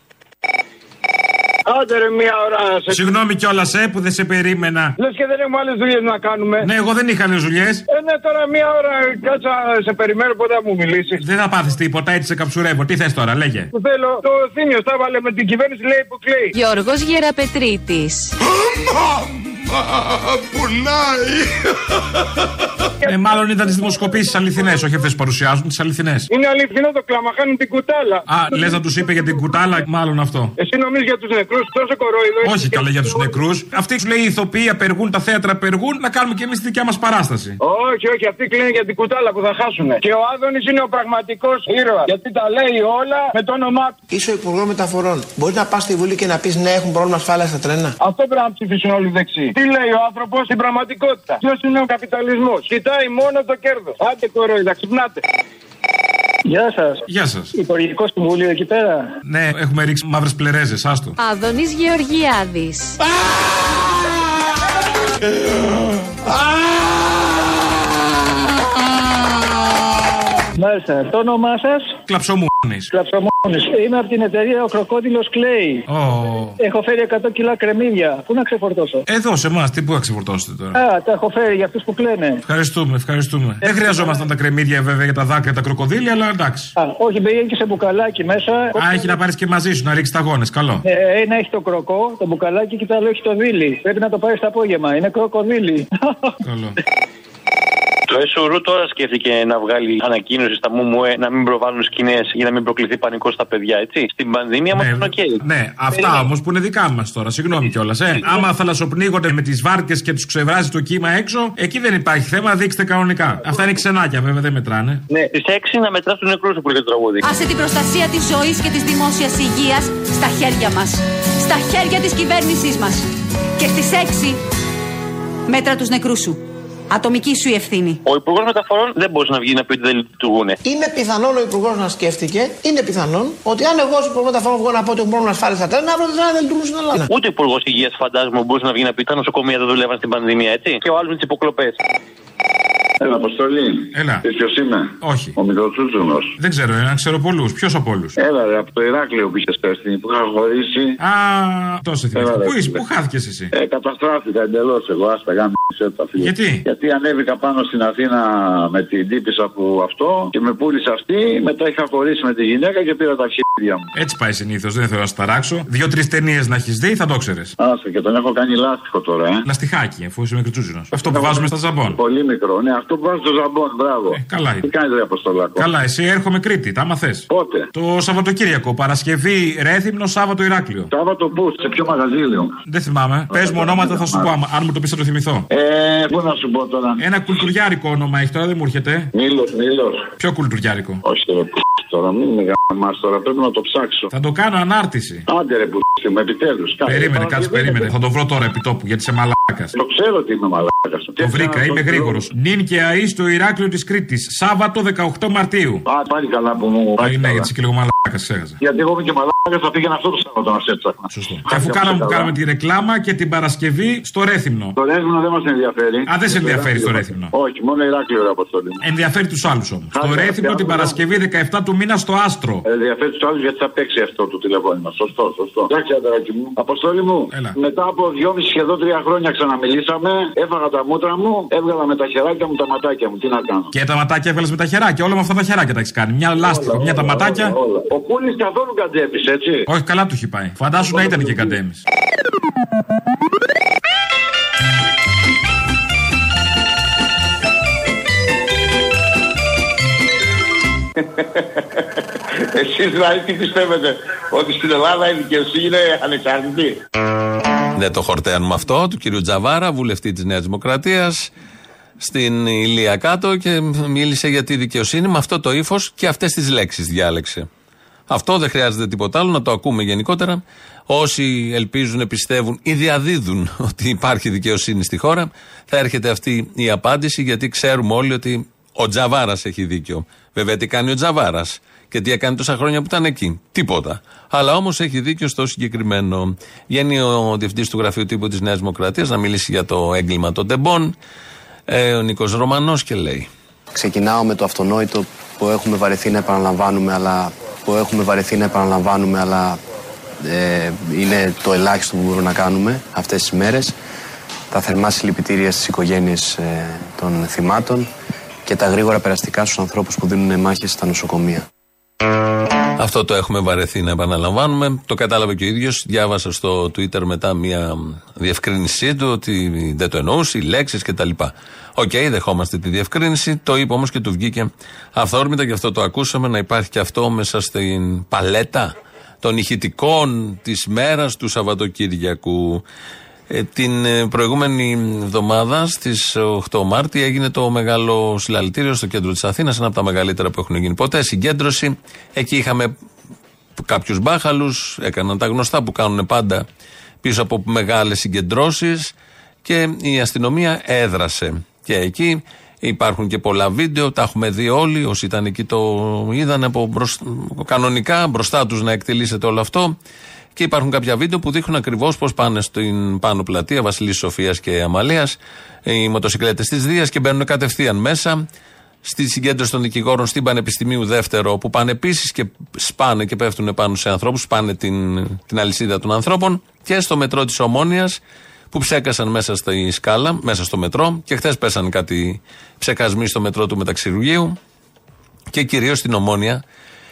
Άντε ρε μία ώρα. Σε... Συγγνώμη κιόλας, ε, που δεν σε περίμενα. Λες και δεν έχουμε άλλες δουλειές να κάνουμε. Ναι, εγώ δεν είχα άλλες δουλειές. Ε, ναι, τώρα μία ώρα κάτσα σε περιμένω πότε θα μου μιλήσει. Δεν θα πάθεις τίποτα, έτσι σε καψουρεύω. Τι θες τώρα, λέγε. Που θέλω, το θύμιο τα βάλε με την κυβέρνηση, λέει που κλαίει. Γιώργος Γεραπετρίτης. Πουλάει! Ε, μάλλον ήταν τις δημοσκοπήσεις αληθινές, όχι αυτές που παρουσιάζουν, τις αληθινές. Είναι αληθινό το κλάμα, χάνουν την κουτάλα. Α, λες να τους είπε για την κουτάλα, μάλλον αυτό. Εσύ νομίζεις για τους νεκρούς, τόσο κορόιδο. έχεις Όχι και- καλά για τους νεκρούς. Αυτοί σου λέει οι ηθοποιοί απεργούν, τα θέατρα απεργούν, να κάνουμε και εμείς τη δικιά μας παράσταση. Όχι, όχι, αυτοί κλείνουν για την κουτάλα που θα χάσουν. Και ο Άδωνης είναι ο πραγματικός ήρωας. Γιατί τα λέει όλα με το όνομά του. Είσαι ο Υπουργός Μεταφορών. Μπορεί να πας στη Βουλή και να πεις ναι, έχουν πρόβλημα ασφάλεια στα τρένα. Αυτό πρέπει να ψηφίσουν όλοι οι δεξιοί. Τι λέει ο άνθρωπος στην πραγματικότητα. Ποιος είναι ο καπιταλισμός. Κοιτάει μόνο το κέρδος. Άντε κορόιδα, ξυπνάτε. Γεια σας. Γεια σας. Υπουργικό Συμβούλιο εκεί πέρα. Ναι, έχουμε ρίξει μαύρες πλερέζες, άστο. Άδωνης Γεωργιάδης. Μάλιστα. Το όνομά σας; Κλαψομούνης. Κλαψομόνη. Είμαι από την εταιρεία Ο Κροκόδηλος Κλέη. Έχω φέρει 100 κιλά κρεμμύδια. Πού να ξεφορτώσω; Εδώ σε εμάς, τι πού να ξεφορτώσετε τώρα; Α, τα έχω φέρει για αυτούς που κλαίνε. Ευχαριστούμε, ευχαριστούμε. Δεν χρειαζόμασταν τα κρεμμύδια βέβαια για τα δάκρυα, τα κροκοδίλια, αλλά εντάξει. Α, όχι, πήγαινε και σε μπουκαλάκι μέσα. Α, έχει να πάρεις και μαζί σου να ρίξεις τα γόνες. Καλό. Ε, ένα έχει το κροκό, το μπουκαλάκι και το άλλο έχει το δίλι. Πρέπει να το πάρεις το απόγευμα. Είναι κροκοδίλι. Καλό. Το ΕΣΡ τώρα σκέφτηκε να βγάλει ανακοίνωση στα ΜΜΕ να μην προβάλλουν σκηνές για να μην προκληθεί πανικός στα παιδιά, έτσι. Στην πανδημία μα είναι οκ. Ναι, αυτά όμως που είναι δικά μας τώρα, συγγνώμη κιόλας. Ε. Άμα θαλασσοπνίγονται με τις βάρκες και τους ξεβράζει το κύμα έξω, εκεί δεν υπάρχει θέμα, δείξτε κανονικά. Αυτά είναι ξενάκια βέβαια, δεν μετράνε. Ναι, τις 6 να μετράς τους νεκρούς που λέει το τραγούδι. Άσε την προστασία της ζωής και της δημόσιας υγείας στα χέρια μας. Στα χέρια της κυβέρνησής μας. Και στις 6 μέτρα τους νεκρούς σου. Ατομική σου η ευθύνη. Ο Υπουργός Μεταφορών δεν μπορεί να βγει να πει ότι δεν λειτουργούν. Είναι πιθανόν ο Υπουργός να σκέφτηκε, είναι πιθανόν, ότι αν εγώ ως Υπουργός Μεταφορών βγω να πω ότι μπορούμε να ασφάλεια στα τρένα, αύριο τα τρένα δεν λειτουργούν στην Ελλάδα. Ούτε ο Υπουργός Υγείας φαντάζομαι μπορεί να βγει να πει τα νοσοκομεία δεν δουλεύαν στην πανδημία, έτσι. Και ο άλλος με τις υποκλοπές. Έλα, Αποστολή. Έλα. Ποιος είμαι; Όχι. Ο Μικροτσούτσουνο. Δεν ξέρω, έναν ξέρω πολλούς. Ποιος από όλους; Έλα, ρε, από το Ηράκλειο που είχες πέσει, που είχα χωρίσει. Α, τόσο θυμάμαι. Πού είσαι, πού χάθηκες εσύ; Ε, καταστράφηκα εντελώς εγώ, άστα γάμι τα φίλε. Γιατί; Γιατί ανέβηκα πάνω στην Αθήνα με την τύπησα που αυτό και με πούλησε αυτή, μετά είχα χωρίσει με τη γυναίκα και πήρα τα αρχίδια μου. Έτσι πάει συνήθως, δεν θέλω να σταράξω. Δύο-τρεις ταινίες να έχεις δει, θα το ξέρεις. Άσε και τον έχω κάνει λάστιχο τώρα, ε. Λαστιχάκι, αφού είσαι μικροτσούζινο. Αυτό που βάζουμε στα ζαμπόν. Πολύ μικρό, ναι, αυτό που βάζω στο ζαμπόν, μπράβο. Ε, καλά είναι. Τι κάνεις ρε Αποστολάκο; Καλά, εσύ έρχομαι Κρήτη, τα άμα θες. Πότε; Το Σαββατοκύριακο, Παρασκευή Ρέθυμνο, Σάββατο Ηράκλειο. Σάββατο πού, σε ποιο μαγαζίλιο. Δεν θυμάμαι. Πες μου ονόματα, θα σου πω άμα- αν μου το πεις θα το θυμηθώ. Ε, πού να σου πω τώρα; Ένα κουλτουριάρικο όνομα έχει τώρα, δεν μου έρχεται. Μήλο, μήλο. Ποιο κουλτουριάρικο; Όχι τώρα, π***, τώρα μην με γαμάς τώρα, πρέπει να το ψάξω. Θα το κάνω ανάρτηση. Άντε ρε που μου, επιτέλους. Περίμενε, κάτσε, περίμενε. Θα το βρω τώρα επί τόπου γιατί είσαι μαλάκας. Το ξέρω ότι είμαι μαλάκας. Το βρήκα, είμαι γρήγορος. Νυν και αή στο Ηράκλειο της Κρήτης. Σάββατο 18 Μαρτίου. Α, πάλι καλά που μου. Α, ναι, γιατί είσαι και λίγο μαλάκας, ξέχασα. Γιατί εγώ είμαι και μαλάκας, θα πήγαινα αυτό το Σάββατο να σε έψαχνα. Σωστό. Και αφού κάναμε που κάναμε τη ρεκλάμα και την Παρασκευή στο Ρέθυμνο. Το Ρέθυμνο δεν μας ενδιαφέρει. Α, δεν σε ενδιαφέρει το Ρέθυμνο. Όχι, μόνο Ηράκλειο ρε αποστολή. μου. Ενδιαφέρει τους άλλους όμως. Το Ρέθυμνο την Παρασκευή 17 του μήνα στο Άστρο. Ενδιαφέρει τους άλλους γιατί θα παίξει αυτό το τηλεφώνημα. Σωστό, σωστό. Εντάξει, αδεράκι μου. Αποστολή μου. Μετά από δυόμιση σχεδόν τρία χρόνια ξαναμιλήσαμε. Έφαγα τα μούτρα μου, έβγαλα με τα χεράκια μου τα ματάκια μου. Τι να κάνω. Και τα ματάκια έβγαλες με τα χεράκια. Όλα με αυτά τα χεράκια τα έχεις κάνει. Μια λάστιχο, μια τα ματάκια. Όλα. Ο Κούλης καθόλου καντζέπη, έτσι. Όχι, καλά του έχει πάει. Φαντάσου να ήταν και καντέμι. Εσείς δηλαδή τι πιστεύετε, ότι στην Ελλάδα η δικαιοσύνη είναι ανεξάρτητη; Δεν το χορταίνουμε αυτό του κυρίου Τζαβάρα, βουλευτή της Νέας Δημοκρατίας, στην Ηλία κάτω και μίλησε για τη δικαιοσύνη με αυτό το ύφος και αυτές τις λέξεις διάλεξε. Αυτό δεν χρειάζεται τίποτα άλλο, να το ακούμε γενικότερα. Όσοι ελπίζουν, πιστεύουν ή διαδίδουν ότι υπάρχει δικαιοσύνη στη χώρα, θα έρχεται αυτή η απάντηση, γιατί ξέρουμε όλοι ότι ο Τζαβάρας έχει δίκιο. Βέβαια, τι κάνει ο Τζαβάρας και τι έκανε τόσα χρόνια που ήταν εκεί. Τίποτα. Αλλά όμως έχει δίκιο στο συγκεκριμένο. Βγαίνει ο διευθυντής του γραφείου τύπου της Νέας Δημοκρατίας να μιλήσει για το έγκλημα των τεμπών. Ε, ο Νίκος Ρωμανός και λέει. Ξεκινάω με το αυτονόητο που έχουμε βαρεθεί να επαναλαμβάνουμε, αλλά, που έχουμε βαρεθεί να επαναλαμβάνουμε, αλλά ε, είναι το ελάχιστο που μπορούμε να κάνουμε αυτές τις μέρες. Τα θερμά συλληπιτήρια στις οικογένειες ε, των θυμάτων και τα γρήγορα περαστικά στους ανθρώπους που δίνουν μάχες στα νοσοκομεία. Αυτό το έχουμε βαρεθεί να επαναλαμβάνουμε. Το κατάλαβε και ο ίδιος. Διάβασα στο Twitter μετά μια διευκρίνησή του ότι δεν το εννοούσε, οι λέξεις κτλ. Οκ, δεχόμαστε τη διευκρίνηση. Το είπε όμως και του βγήκε αυθόρμητα και αυτό το ακούσαμε να υπάρχει και αυτό μέσα στην παλέτα των ηχητικών της μέρας του Σαββατοκύριακου. Ε, την ε, προηγούμενη εβδομάδα στις 8 Μάρτη έγινε το μεγάλο συλλαλητήριο στο κέντρο της Αθήνας, ένα από τα μεγαλύτερα που έχουν γίνει ποτέ. Συγκέντρωση. Εκεί είχαμε κάποιους μπάχαλους, έκαναν τα γνωστά που κάνουν πάντα πίσω από μεγάλες συγκεντρώσεις και η αστυνομία έδρασε. Και εκεί υπάρχουν και πολλά βίντεο, τα έχουμε δει όλοι. Όσοι ήταν εκεί το είδαν από μπροσ... κανονικά μπροστά τους να εκτελήσεται όλο αυτό. Και υπάρχουν κάποια βίντεο που δείχνουν ακριβώς πώς πάνε στην πάνω πλατεία Βασιλής Σοφίας και Αμαλίας οι μοτοσυκλέτες της Δίας και μπαίνουν κατευθείαν μέσα. στη συγκέντρωση των δικηγόρων στην Πανεπιστημίου Δεύτερο, που πάνε επίσης και σπάνε και πέφτουν πάνω σε ανθρώπους, σπάνε την, την αλυσίδα των ανθρώπων, και στο μετρό της Ομόνιας, που ψέκασαν μέσα στη σκάλα, μέσα στο μετρό, και χθες πέσαν κάτι ψεκασμοί στο μετρό του Μεταξυργείου, και κυρίως στην Ομόνια.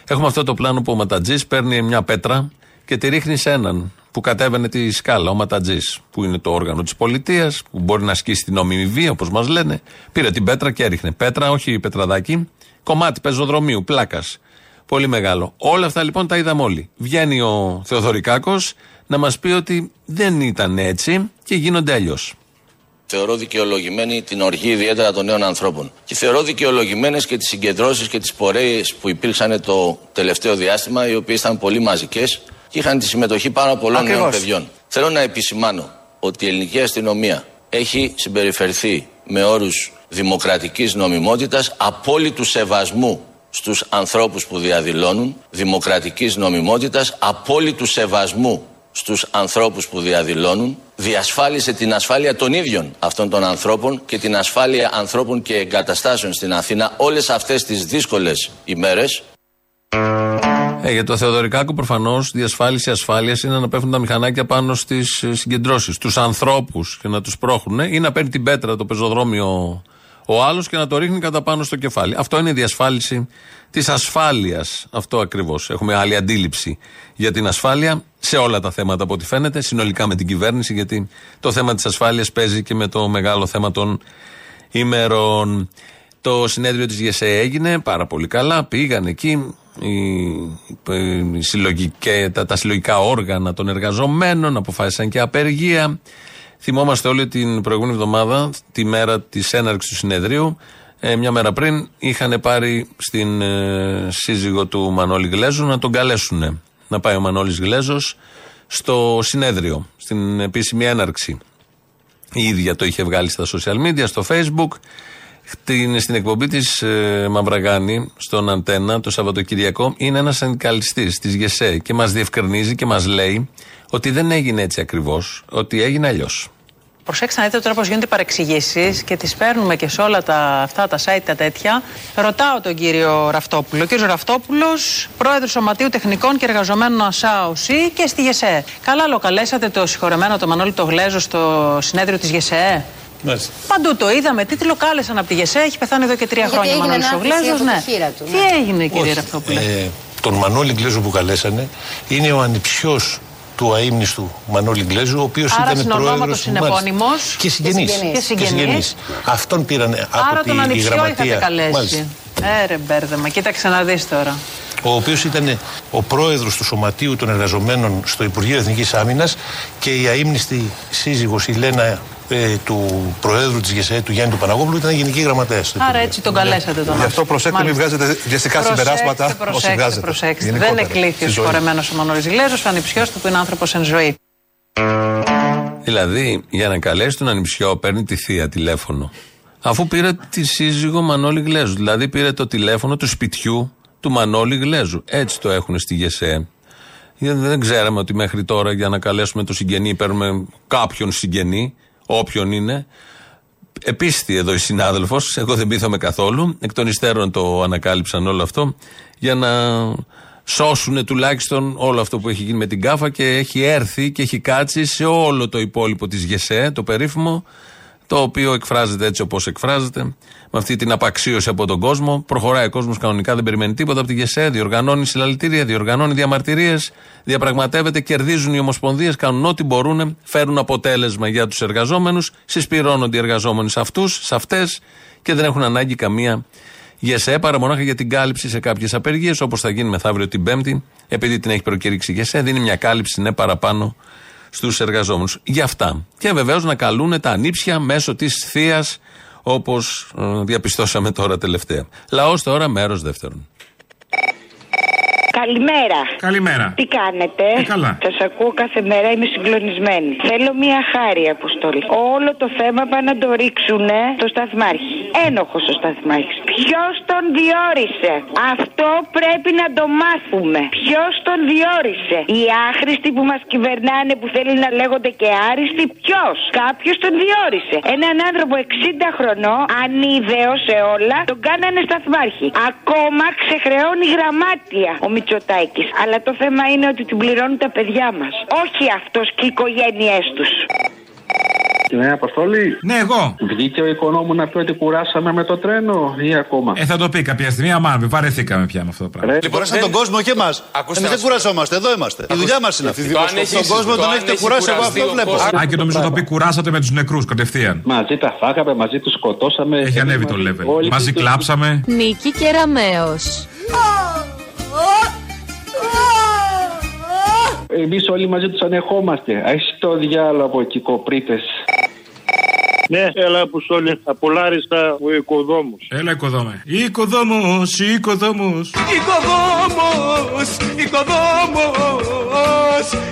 Έχουμε αυτό το πλάνο που ο Ματατζής παίρνει μια πέτρα και τη ρίχνει σε έναν που κατέβαινε τη σκάλα, ο Ματατζής, που είναι το όργανο της πολιτείας, που μπορεί να ασκήσει την νόμιμη βία, όπως μας λένε. Πήρε την πέτρα και έριχνε. Πέτρα, όχι πετραδάκι, κομμάτι πεζοδρομίου, πλάκας. Πολύ μεγάλο. Όλα αυτά λοιπόν τα είδαμε όλοι. Βγαίνει ο Θεοδωρικάκος να μας πει ότι δεν ήταν έτσι και γίνονται αλλιώς. Θεωρώ δικαιολογημένη την οργή ιδιαίτερα των νέων ανθρώπων. Και θεωρώ δικαιολογημένες και τις συγκεντρώσεις και τις πορείες που υπήρξαν το τελευταίο διάστημα, οι οποίες ήταν πολύ μαζικές και είχαν τη συμμετοχή πάρα πολλών νέων παιδιών. Θέλω να επισημάνω ότι η ελληνική αστυνομία έχει συμπεριφερθεί με όρους δημοκρατικής νομιμότητας, απόλυτου σεβασμού στους ανθρώπους που διαδηλώνουν, δημοκρατικής νομιμότητας, απόλυτου σεβασμού στους ανθρώπους που διαδηλώνουν, διασφάλισε την ασφάλεια των ίδιων αυτών των ανθρώπων και την ασφάλεια ανθρώπων και εγκαταστάσεων στην Αθήνα όλες αυτές τις δύσκολες ημέρες. Ε, για το Θεοδωρικάκο προφανώς διασφάλιση ασφάλειας είναι να πέφτουν τα μηχανάκια πάνω στις συγκεντρώσεις. Τους ανθρώπους και να τους πρόχνουν ή να παίρνει την πέτρα το πεζοδρόμιο ο άλλος και να το ρίχνει κατά πάνω στο κεφάλι. Αυτό είναι η διασφάλιση της ασφάλειας. Αυτό ακριβώς. Έχουμε άλλη αντίληψη για την ασφάλεια σε όλα τα θέματα από ό,τι φαίνεται, συνολικά με την κυβέρνηση, γιατί το θέμα της ασφάλειας παίζει και με το μεγάλο θέμα των ημερών. Το συνέδριο της ΓΕΣΕ έγινε πάρα πολύ καλά. Πήγαν εκεί οι, τα, τα συλλογικά όργανα των εργαζομένων, αποφάσισαν και απεργία. Θυμόμαστε όλοι την προηγούμενη εβδομάδα, τη μέρα της έναρξης του συνεδρίου, ε, μια μέρα πριν, είχαν πάρει στην ε, σύζυγο του Μανώλη Γλέζου να τον καλέσουν. Να πάει ο Μανώλης Γλέζος στο συνέδριο, στην επίσημη έναρξη. Η ίδια το είχε βγάλει στα social media, στο facebook. Την, στην εκπομπή της ε, Μαυραγάνη, στον Αντένα, το Σαββατοκυριακό, είναι ένας συνδικαλιστής της ΓΕΣΕ και μας διευκρινίζει και μας λέει ότι δεν έγινε έτσι ακριβώς, ότι έγινε αλλιώς. Προσέξτε να δείτε τώρα πώς γίνονται παρεξηγήσεις και τις παίρνουμε και σε όλα τα, αυτά τα site τα τέτοια. Ρωτάω τον κύριο Ραφτόπουλο. Ο κύριος Ραφτόπουλος, πρόεδρος Σωματείου Τεχνικών και Εργαζομένων ΑΣΑΟΣΥ και στη ΓΕΣΕ. Καλά, λοκαλέσατε το συγχωρεμένο το Μανώλη το Γλέζο στο συνέδριο της ΓΕΣΕ. Μάλιστα. Παντού το είδαμε. Τίτλο κάλεσαν από τη ΓΕΣΕ. Έχει πεθάνει εδώ και τρία Γιατί χρόνια ο Μανώλης ο Γλέζο. Ναι. Τι ναι. έγινε, κύριε Ραφτόπουλο. Ε, τον Μανώλη Γλέζο που καλέσανε είναι ο ανιψιός του αείμνηστου Μανώλη Γκλέζου, ο οποίος ήταν πρόεδρος και συγγενής. Και Αυτόν πήραν από Άρα τη τον γραμματεία. είχατε καλέσει. Έρε μπέρδεμα, κοίταξε να δεις τώρα. Ο οποίος ήταν ο πρόεδρος του Σωματείου των Εργαζομένων στο Υπουργείο Εθνικής Άμυνας και η αείμνηστη σύζυγος η Λένα ε, του Προέδρου της ΓΕΣΕ, του Γιάννη του Παναγόπουλου, ήταν γενική γραμματέας. Άρα έτσι τον καλέσατε τον Γι' αυτό προσέξτε, μην βγάζετε βιαστικά συμπεράσματα. Προσέξτε, προσέξτε. Δεν εκλήθη ο συγχωρεμένο ο Μανώλης Γιλέζο, ο ανιψιό του που είναι άνθρωπος εν ζωή. Δηλαδή, για να καλέσει τον ανιψιό, παίρνει τη θεία τηλέφωνο. Αφού πήρε τη σύζυγο Μανώλη Γλέζου. Δηλαδή, πήρε το τηλέφωνο του σπιτιού του Μανώλη Γλέζου. Έτσι το έχουν στη ΓΕΣΕ. Δεν ξέραμε ότι μέχρι τώρα για να καλέσουμε το συγγενή παίρνουμε κάποιον συγγενή όποιον είναι. Επίστη εδώ η συνάδελφος, εγώ δεν πείθαμε καθόλου. Εκ των υστέρων το ανακάλυψαν όλο αυτό για να σώσουν τουλάχιστον όλο αυτό που έχει γίνει με την κάφα και έχει έρθει και έχει κάτσει σε όλο το υπόλοιπο της ΓΕΣΕ, το περίφημο, το οποίο εκφράζεται έτσι όπως εκφράζεται, με αυτή την απαξίωση από τον κόσμο. Προχωράει ο κόσμος κανονικά, δεν περιμένει τίποτα από τη ΓΕΣΕ, διοργανώνει συλλαλητήρια, διοργανώνει διαμαρτυρίες, διαπραγματεύεται, κερδίζουν οι ομοσπονδίες, κάνουν ό,τι μπορούν, φέρουν αποτέλεσμα για τους εργαζόμενους, συσπηρώνονται οι εργαζόμενοι σε αυτούς, σε αυτές και δεν έχουν ανάγκη καμία ΓΕΣΕ παρά μονάχα για την κάλυψη σε κάποιες απεργίες, όπως θα γίνει μεθαύριο την Πέμπτη, επειδή την έχει προκηρύξει η ΓΕΣΕ, δίνει μια κάλυψη ναι παραπάνω στους εργαζόμενους. Για αυτά. Και βεβαίως να καλούν τα ανήψια μέσω της θεία, όπως ε, διαπιστώσαμε τώρα τελευταία. Λαός τώρα, μέρος δεύτερον. Καλημέρα. Καλημέρα. Τι κάνετε; Ε, καλά. Σας ακούω κάθε μέρα, είμαι συγκλονισμένη. Θέλω μία χάρη, Αποστολή. Όλο το θέμα πάνε να το ρίξουν στο σταθμάρχη. Ένοχος ο σταθμάρχης. Ποιος τον διόρισε; Αυτό Αυτό πρέπει να το μάθουμε. Ποιος τον διόρισε; Οι άχρηστοι που μας κυβερνάνε που θέλουν να λέγονται και άριστοι. Ποιος; Κάποιος τον διόρισε. Έναν άνθρωπο 60 χρονών, ανίδεο σε όλα, τον κάνανε σταθμάρχη. Ακόμα ξεχρεώνει γραμμάτια ο Μητσοτάκης. Αλλά το θέμα είναι ότι την πληρώνουν τα παιδιά μας. Όχι αυτός και οι οικογένειές τους. Ναι, Αποστόλη. Ναι, εγώ. Βγήκε ο οικονόμου να πει ότι κουράσαμε με το τρένο ή ακόμα; Ε, θα το πει κάποια στιγμή. Αμάν, βαρεθήκαμε πια με αυτό το πράγμα. Κουράσαν τον κόσμο και εμάς. Εμείς δεν κουρασόμαστε, εδώ είμαστε. Η δουλειά μας είναι αυτή. Τον κόσμο τον έχετε κουράσει, εγώ αυτό βλέπω. Α, και νομίζω το πει κουράσατε με τους νεκρούς κατευθείαν. Μαζί τα φάγαμε, μαζί τους σκοτώσαμε. Έχει ανέβει το level. Μαζί κλάψαμε. Νίκη Κεραμέως. Εμείς όλοι μαζί τους ανεχόμαστε. Έχει το διάλογο από εκεί, κοπρίτες. Ναι, έλα που όλοι. Απολάριστα ο οικοδόμος. Έλα, οικοδόμε. Οικοδόμος, οικοδόμος. Οικοδόμος, οικοδόμος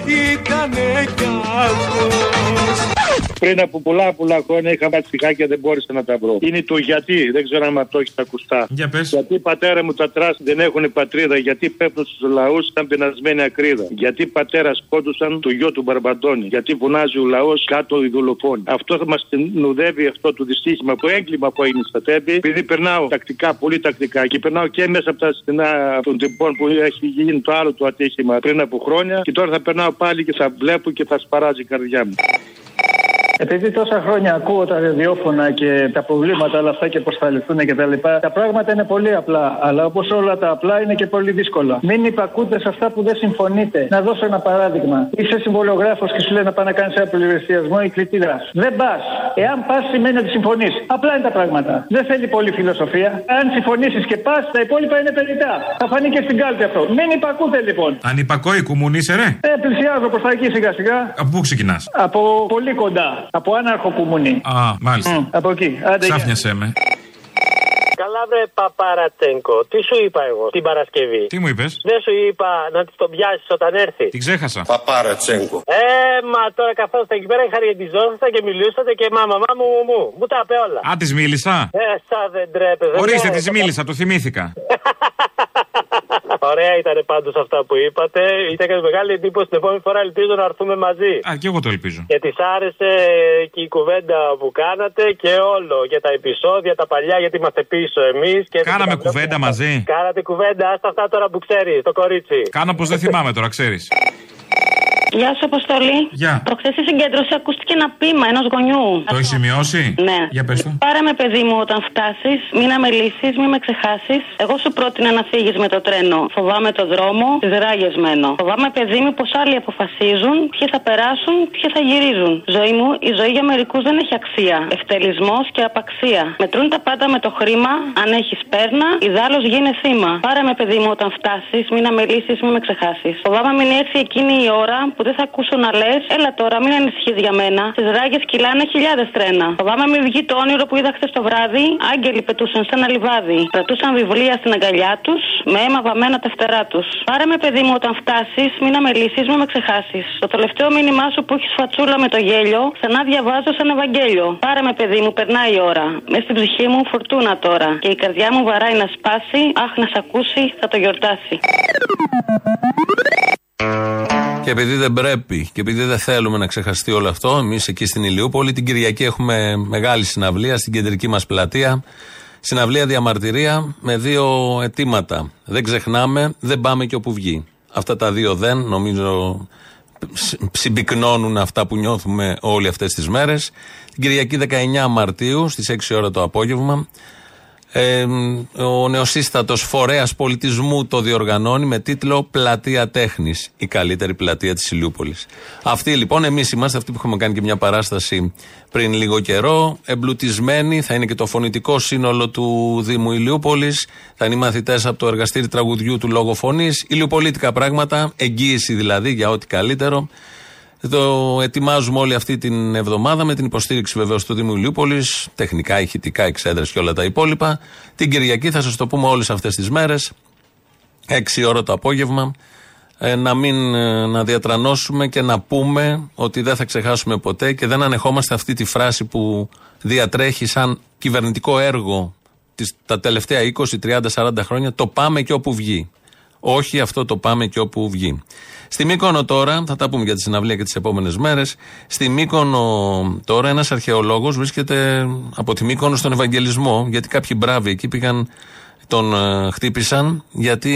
Ήτανε κι αυτός Πριν από πολλά πολλά χρόνια είχα πατσιχάκια δεν μπόρεσα να τα βρω. Είναι το γιατί, δεν ξέρω αν το έχεις τα ακουστά. Για πες. Γιατί οι πατέρα μου τα τρας δεν έχουν πατρίδα, γιατί πέφτουν στους λαούς σαν πεινασμένη ακρίδα. Γιατί οι πατέρα σκότωσαν το γιο του Μπαρμπαντώνη. Γιατί φωνάζει ο λαός κάτω οι δολοφόνοι. Αυτό θα μας νουδεύει αυτό το δυστύχημα, το έγκλημα που έγινε στα τέμπη. Επειδή περνάω τακτικά, πολύ τακτικά και περνάω και μέσα από τα στενά των τυπών που έχει γίνει το άλλο το ατύχημα πριν από χρόνια. Και τώρα θα περνάω πάλι και θα βλέπω και θα σπαράζει η καρδιά μου. Επειδή τόσα χρόνια ακούω τα ραδιόφωνα και τα προβλήματα όλα αυτά και πώς θα λυθούν και τα λοιπά, τα πράγματα είναι πολύ απλά. Αλλά όπως όλα τα απλά είναι και πολύ δύσκολα. Μην υπακούτε σε αυτά που δεν συμφωνείτε. Να δώσω ένα παράδειγμα. Είσαι συμβολογράφος και σου λέει να πάει να κάνεις ένα πληροστιασμό ή κλητήρα. Δεν πας. Εάν πας σημαίνει ότι συμφωνείς. Απλά είναι τα πράγματα. Δεν θέλει πολύ φιλοσοφία. Αν συμφωνήσεις και πας, τα υπόλοιπα είναι περιτά. Θα φανεί και στην κάλπη αυτό. Μην υπακούτε λοιπόν. Ανυπακόη κουμουνίσε, ρε. Ε, πλησιάζω προς τα εκεί σιγά σιγά. Από πού ξεκινάς; Από πολύ κοντά. Από άναρχο κουμουνί. Α, μάλιστα. Μμ, από εκεί. Άντε, γεια. Ξάφνιασέ με. Καλά, βρε Παπαρατσέγκο. Τι σου είπα εγώ την Παρασκευή; Τι μου είπες; Δεν σου είπα να της τον πιάσεις όταν έρθει. Την ξέχασα. Παπαρατσέγκο. Ε, μα τώρα καθόσατε εκεί πέρα, χαριεντιζόσατε και μιλούσατε και μα μαμά μου μου μου. Μου τα είπε όλα. Α, της μίλησα; Ε, σαν δεν τρέπεζε. Ορίστε, Ναι, της μίλησα, το θυμήθηκα. Ωραία ήταν πάντως αυτά που είπατε. Ήταν και μεγάλη εντύπωση. Την επόμενη φορά ελπίζω να έρθουμε μαζί. Α, και εγώ το ελπίζω. Και της άρεσε και η κουβέντα που κάνατε και όλο. Και τα επεισόδια, τα παλιά, γιατί είμαστε πίσω εμείς. Κάναμε κουβέντα μαζί. Κάνατε κουβέντα, άστα αυτά τώρα που ξέρεις, το κορίτσι. Κάνω πω δεν θυμάμαι τώρα, ξέρεις. Γεια σου, Αποστολή. Γεια. Προχθές στη συγκέντρωση ακούστηκε ένα πείμα ενός γονιού. Το έχει σημειώσει; Ναι. Για πες το. Πάρε με, παιδί μου, όταν φτάσεις, μην αμελήσεις, μην με ξεχάσεις. Εγώ σου πρότεινα να φύγεις με το τρένο. Φοβάμαι το δρόμο, τις ράγες μένω. Φοβάμαι, παιδί μου, πως άλλοι αποφασίζουν ποιοι θα περάσουν, ποιοι θα γυρίζουν. Ζωή μου, η ζωή για μερικούς δεν έχει αξία. Ευτελισμός και απαξία. Μετρούν τα πάντα με το χρήμα, αν έχεις πέρνα, ιδάλω γίνε θύμα. Πάρε με, παιδί μου, όταν φτάσεις, μην αμελήσεις, μην με ξεχάσεις. Φοβάμαι μην έρθει εκείνη η ώρα που δεν θα ακούσω να λες, έλα τώρα, μην ανησυχείς για μένα. Στι ράγες κυλάνε χιλιάδες τρένα. Φοβάμαι μην βγει το όνειρο που είδα χθες το βράδυ. Άγγελοι πετούσαν σε ένα λιβάδι. Κρατούσαν βιβλία στην αγκαλιά τους, με αίμα βαμμένα τα φτερά τους. Πάρε με, παιδί μου, όταν φτάσεις, μην αμελήσεις, μην με ξεχάσεις. Το τελευταίο μήνυμά σου που έχεις φατσούλα με το γέλιο, ξανά διαβάζω σαν Ευαγγέλιο. Πάρε με, παιδί μου, περνάει η ώρα. Μες στην ψυχή μου φουρτούνα τώρα. Και η καρδιά μου βαράει να σπάσει. Αχ, να σ' ακούσει, θα το γιορτάσει. Και επειδή δεν πρέπει και επειδή δεν θέλουμε να ξεχαστεί όλο αυτό, εμείς εκεί στην Ηλιούπολη την Κυριακή έχουμε μεγάλη συναυλία στην κεντρική μας πλατεία. Συναυλία διαμαρτυρία με δύο αιτήματα. Δεν ξεχνάμε, δεν πάμε και όπου βγει. Αυτά τα δύο δεν, νομίζω, ψ- συμπυκνώνουν αυτά που νιώθουμε όλοι αυτές τις μέρες. Την Κυριακή 19 Μαρτίου στις 6 ώρα το απόγευμα ε, ο νεοσύστατος φορέας πολιτισμού το διοργανώνει με τίτλο Πλατεία Τέχνης, η καλύτερη πλατεία της Ηλιούπολης. Αυτοί λοιπόν, εμείς είμαστε αυτοί που έχουμε κάνει και μια παράσταση πριν λίγο καιρό, εμπλουτισμένοι, θα είναι και το φωνητικό σύνολο του Δήμου Ηλιούπολης, θα είναι οι μαθητές από το εργαστήρι τραγουδιού του Λόγο Φωνής, ηλιοπολίτικα πράγματα, εγγύηση δηλαδή για ό,τι καλύτερο. Το ετοιμάζουμε όλη αυτή την εβδομάδα με την υποστήριξη βεβαίως του Δήμου Ηλιούπολης, τεχνικά, ηχητικά, εξέδρες και όλα τα υπόλοιπα. Την Κυριακή θα σας το πούμε όλες αυτές τις μέρες, 6 ώρα το απόγευμα, ε, να μην ε, να διατρανώσουμε και να πούμε ότι δεν θα ξεχάσουμε ποτέ και δεν ανεχόμαστε αυτή τη φράση που διατρέχει σαν κυβερνητικό έργο τις, τα τελευταία 20, 30, 40 χρόνια το πάμε και όπου βγει. Όχι αυτό το πάμε και όπου βγει. Στη Μύκονο τώρα, θα τα πούμε για τη συναυλία και τις επόμενες μέρες. Στη Μύκονο τώρα ένας αρχαιολόγος βρίσκεται από τη Μύκονο στον Ευαγγελισμό, γιατί κάποιοι μπράβοι εκεί πήγαν, τον ε, χτύπησαν, γιατί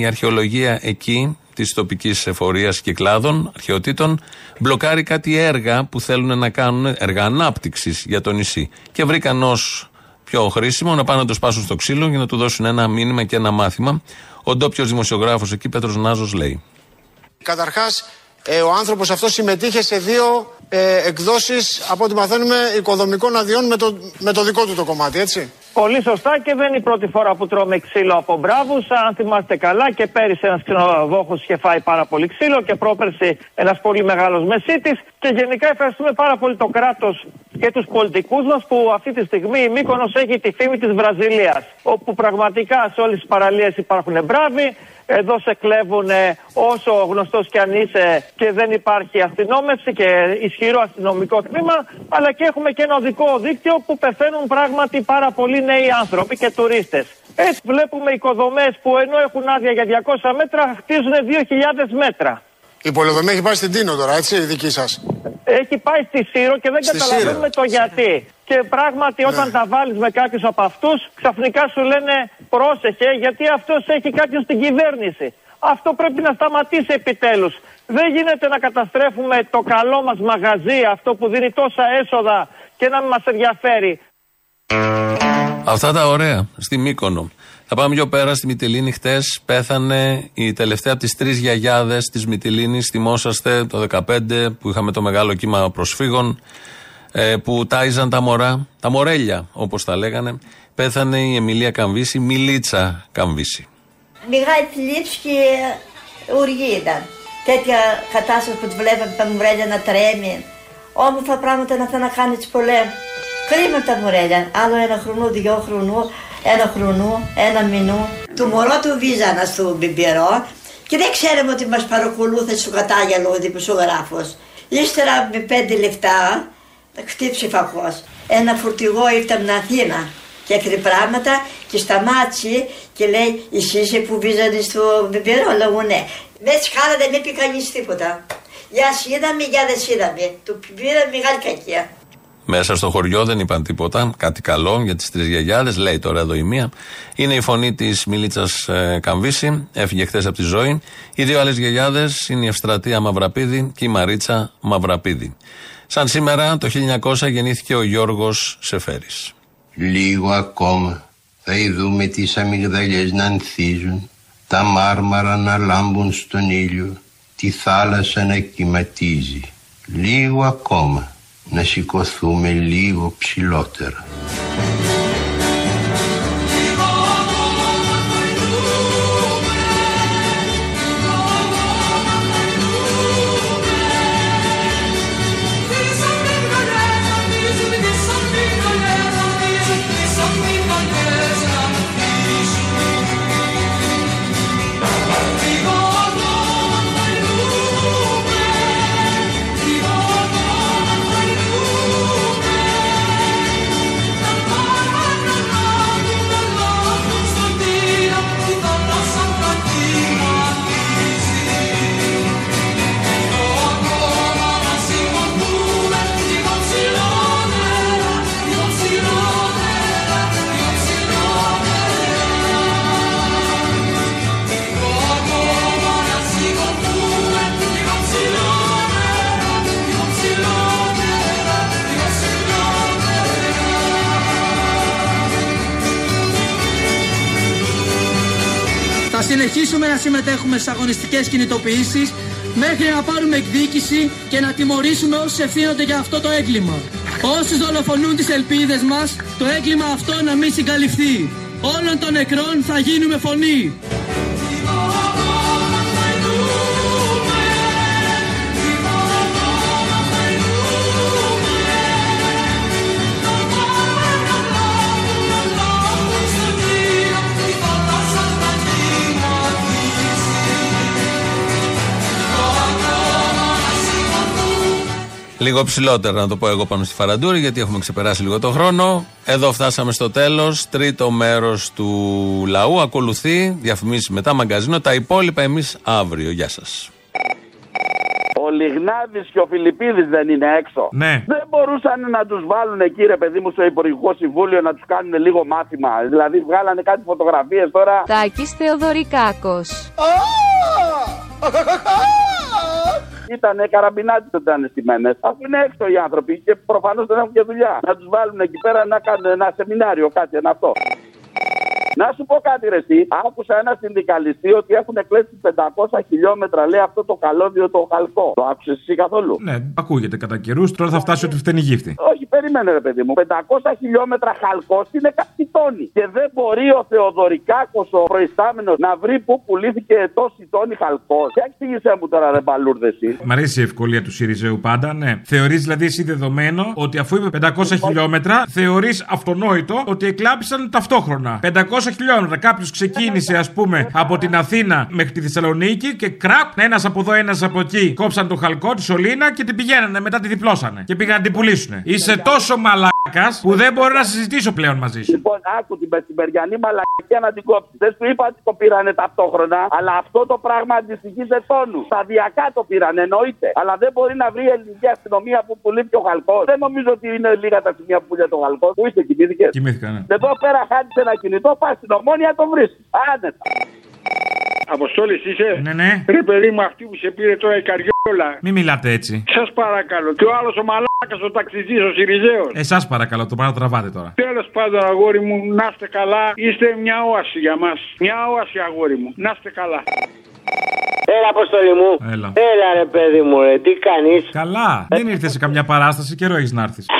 η αρχαιολογία εκεί της τοπικής εφορίας και κλάδων, αρχαιοτήτων, μπλοκάρει κάτι έργα που θέλουν να κάνουν, έργα ανάπτυξης για το νησί. Και βρήκαν ως πιο χρήσιμο να πάνε να το σπάσουν στο ξύλο για να του δώσουν ένα μήνυμα και ένα μάθημα. Ο ντόπιος δημοσιογράφος εκεί, Πέτρο Νάζος, λέει. Καταρχάς, ε, ο άνθρωπος αυτός συμμετείχε σε δύο ε, εκδόσεις, από ό,τι μαθαίνουμε, οικοδομικών αδειών με το, με το δικό του το κομμάτι, έτσι. Πολύ σωστά και δεν είναι η πρώτη φορά που τρώμε ξύλο από μπράβους. Αν θυμάστε καλά, και πέρυσι ένας ξενοδόχο είχε φάει πάρα πολύ ξύλο και πρόπερσι ένας πολύ μεγάλος μεσίτης. Και γενικά ευχαριστούμε πάρα πολύ το κράτος και τους πολιτικούς μας που αυτή τη στιγμή η Μύκονος έχει τη φήμη της Βραζιλίας. Όπου πραγματικά σε όλες τις παραλίες υπάρχουν μπράβοι. Εδώ σε κλέβουν όσο γνωστός κι αν είσαι και δεν υπάρχει αστυνόμευση και ισχυρό αστυνομικό τμήμα. Αλλά και έχουμε και ένα οδικό δίκτυο που πεθαίνουν πράγματι πάρα πολλοί νέοι άνθρωποι και τουρίστες. Έτσι βλέπουμε οικοδομές που ενώ έχουν άδεια για 200 μέτρα χτίζουν 2.000 μέτρα. Η πολεοδομία έχει πάει στην Τίνο τώρα, έτσι, η δική σας; Έχει πάει στη Σύρο και δεν Στη καταλαβαίνουμε Σύρο. το γιατί. Και πράγματι, Ναι. όταν τα βάλεις με κάποιους από αυτούς, ξαφνικά σου λένε πρόσεχε, γιατί αυτός έχει κάποιον στην κυβέρνηση. Αυτό πρέπει να σταματήσει επιτέλους. Δεν γίνεται να καταστρέφουμε το καλό μας μαγαζί, αυτό που δίνει τόσα έσοδα και να μην μας ενδιαφέρει. Αυτά τα ωραία στη Μύκονο. Θα πάμε πιο πέρα στη Μυτιλίνη. Χτες πέθανε η τελευταία από τις τρεις γιαγιάδες της Μυτιλίνης. Θυμόσαστε το 2015 που είχαμε το μεγάλο κύμα προσφύγων ε, που τάιζαν τα μωρά, τα μορέλια όπως τα λέγανε. Πέθανε η Εμιλία Καμβίση, Μιλίτσα Καμβίση. Μεγάλη θλίψη και οργή ήταν. Τέτοια κατάσταση που τη βλέπαμε τα μουρέλια να τρέμει. Όμορφα πράγματα να θα να κάνεις πολλέ. Κρίμα τα μουρέλια. Άλλο ένα χρονού, δυο χρονού, ένα χρονού, ένα μηνού. Του μωρό του βίζανα στο μπιμπερό και δεν ξέραμε ότι μας παρακολούθησε στο κατάγελο ο δημοσιογράφος. Ύστερα με πέντε λεπτά χτύψε φακός. Ένα φορτηγό ήρθε από την Αθήνα και έκρι πράγματα και σταμάτησε και λέει εσύ είσαι που βίζανε στο μπιμπερό. Λέγω ναι. Μέσα στη χάρα δεν είπε κανείς τίποτα. Γεια σ' είδαμε, γεια δεν σ' είδαμε. Του πήρα μεγάλη κακία. Μέσα στο χωριό δεν είπαν τίποτα. Κάτι καλό για τις τρεις γιαγιάδες. Λέει τώρα εδώ η μία. Είναι η φωνή της Μιλίτσας ε, Καμβίση. Έφυγε χθες από τη ζωή. Οι δύο άλλες γιαγιάδες είναι η Ευστρατεία Μαυραπίδη και η Μαρίτσα Μαυραπίδη. Σαν σήμερα το 1900 γεννήθηκε ο Γιώργος Σεφέρης. Λίγο ακόμα θα ειδούμε τις αμυγδαλιές να ανθίζουν, τα μάρμαρα να λάμπουν στον ήλιο, τη θάλασσα να κυματίζει. Λίγο ακόμα να σηκωθούμε λίγο ψηλότερα. Συνεχίσουμε να συμμετέχουμε στις αγωνιστικές κινητοποιήσεις μέχρι να πάρουμε εκδίκηση και να τιμωρήσουμε όσους ευθύνονται για αυτό το έγκλημα. Όσους δολοφονούν τις ελπίδες μας, το έγκλημα αυτό να μην συγκαλυφθεί. Όλων των νεκρών θα γίνουμε φωνή. Λίγο ψηλότερα να το πω εγώ πάνω στη Φαραντούρη, γιατί έχουμε ξεπεράσει λίγο το χρόνο. Εδώ φτάσαμε στο τέλος. Τρίτο μέρος του λαού. Ακολουθεί διαφημίσεις μετά μαγκαζίνο. Τα υπόλοιπα εμείς αύριο. Γεια σας. Ο Λιγνάδης και ο Φιλιππίδης δεν είναι έξω. Ναι. Δεν μπορούσαν να τους βάλουν εκεί, ρε παιδί μου, στο Υπουργικό Συμβούλιο να τους κάνουν λίγο μάθημα. Δηλαδή, βγάλανε κάτι φωτογραφίες τώρα. Τάκης Θεοδωρικάκος. Ήταν καραμπινάτι ότι ήταν στημένε. Αφού είναι έξω οι άνθρωποι και προφανώς δεν έχουν και δουλειά. Να τους βάλουν εκεί πέρα να κάνουν ένα σεμινάριο, κάτι ένα αυτό. Να σου πω κάτι ρε εσύ. Άκουσα ένα συνδικαλιστή ότι έχουν κλέσει 500 χιλιόμετρα λέει αυτό το καλώδιο το χαλκό. Το άκουσες εσύ καθόλου; Ναι, ακούγεται κατά καιρούς. Τώρα θα φτάσει ότι φταίνει η γύφτη. Όχι, περίμενε ρε παιδί μου. 500 χιλιόμετρα χαλκός είναι κάτι τόνοι. Και δεν μπορεί ο Θεοδωρικάκος, ο προϊστάμενος, να βρει πού πουλήθηκε τόση τόνη χαλκός. Για εξήγησέ μου τώρα, ρε μπαλούρδε εσύ. Μ' αρέσει η ευκολία του Σιριζέου πάντα, ναι. Θεωρείς δηλαδή εσύ δεδομένο ότι αφού είπε 500 χιλιόμετρα, θεωρείς αυτονόητο ότι εκλάπησαν ταυτόχρονα. 500 χιλιόμετρα. Κάποιος ξεκίνησε, ας πούμε, από την Αθήνα μέχρι τη Θεσσαλονίκη και κραπ, ένας από εδώ, ένας από εκεί. Κόψαν το χαλκό, τη σωλήνα και την πηγαίνανε μετά τη διπλώσανε. Και πήγαν να την πουλήσουν. Είσαι τόσο μαλάκας που δεν μπορώ να συζητήσω πλέον μαζί σου. Λοιπόν, άκου την μεσημεριανή μαλακία να την κόψεις. Δεν σου είπα ότι το πήρανε ταυτόχρονα, αλλά αυτό το πράγμα αντιστοιχεί σε τόνους. Σταδιακά το πήραν, εννοείται. Αλλά δεν μπορεί να βρει η ελληνική αστυνομία που πουλήθηκε ο χαλκό. Δεν νομίζω ότι είναι λίγα τα σημεία που πουλάει το χαλκό. Πού είσαι, κοιμήθηκες; Κοιμήθηκα, ναι. Εδώ πέρα χάνεις ένα κινητό, πας στην ομόνια το βρίσκεις. Άνετα. Αποστόλης είσαι; Ναι, ναι. Ρε παιδί μου, αυτή που σε πήρε τώρα η καριόλα. Μην μιλάτε έτσι. Σας παρακαλώ. Και ο άλλος ο μαλάκας, ο ταξιτζή, ο Σιριζέος. Εσάς παρακαλώ, το παρατραβάτε τώρα. Τέλος πάντων, αγόρι μου, να είστε καλά. Είστε μια όαση για μας. Μια όαση, αγόρι μου. Να είστε καλά. Έλα, Αποστολή μου. Έλα. Έλα, ρε παιδί μου, ρε. Τι κάνεις; Καλά. Δεν ήρθες σε καμιά παράσταση, καιρό έχεις να έρθεις.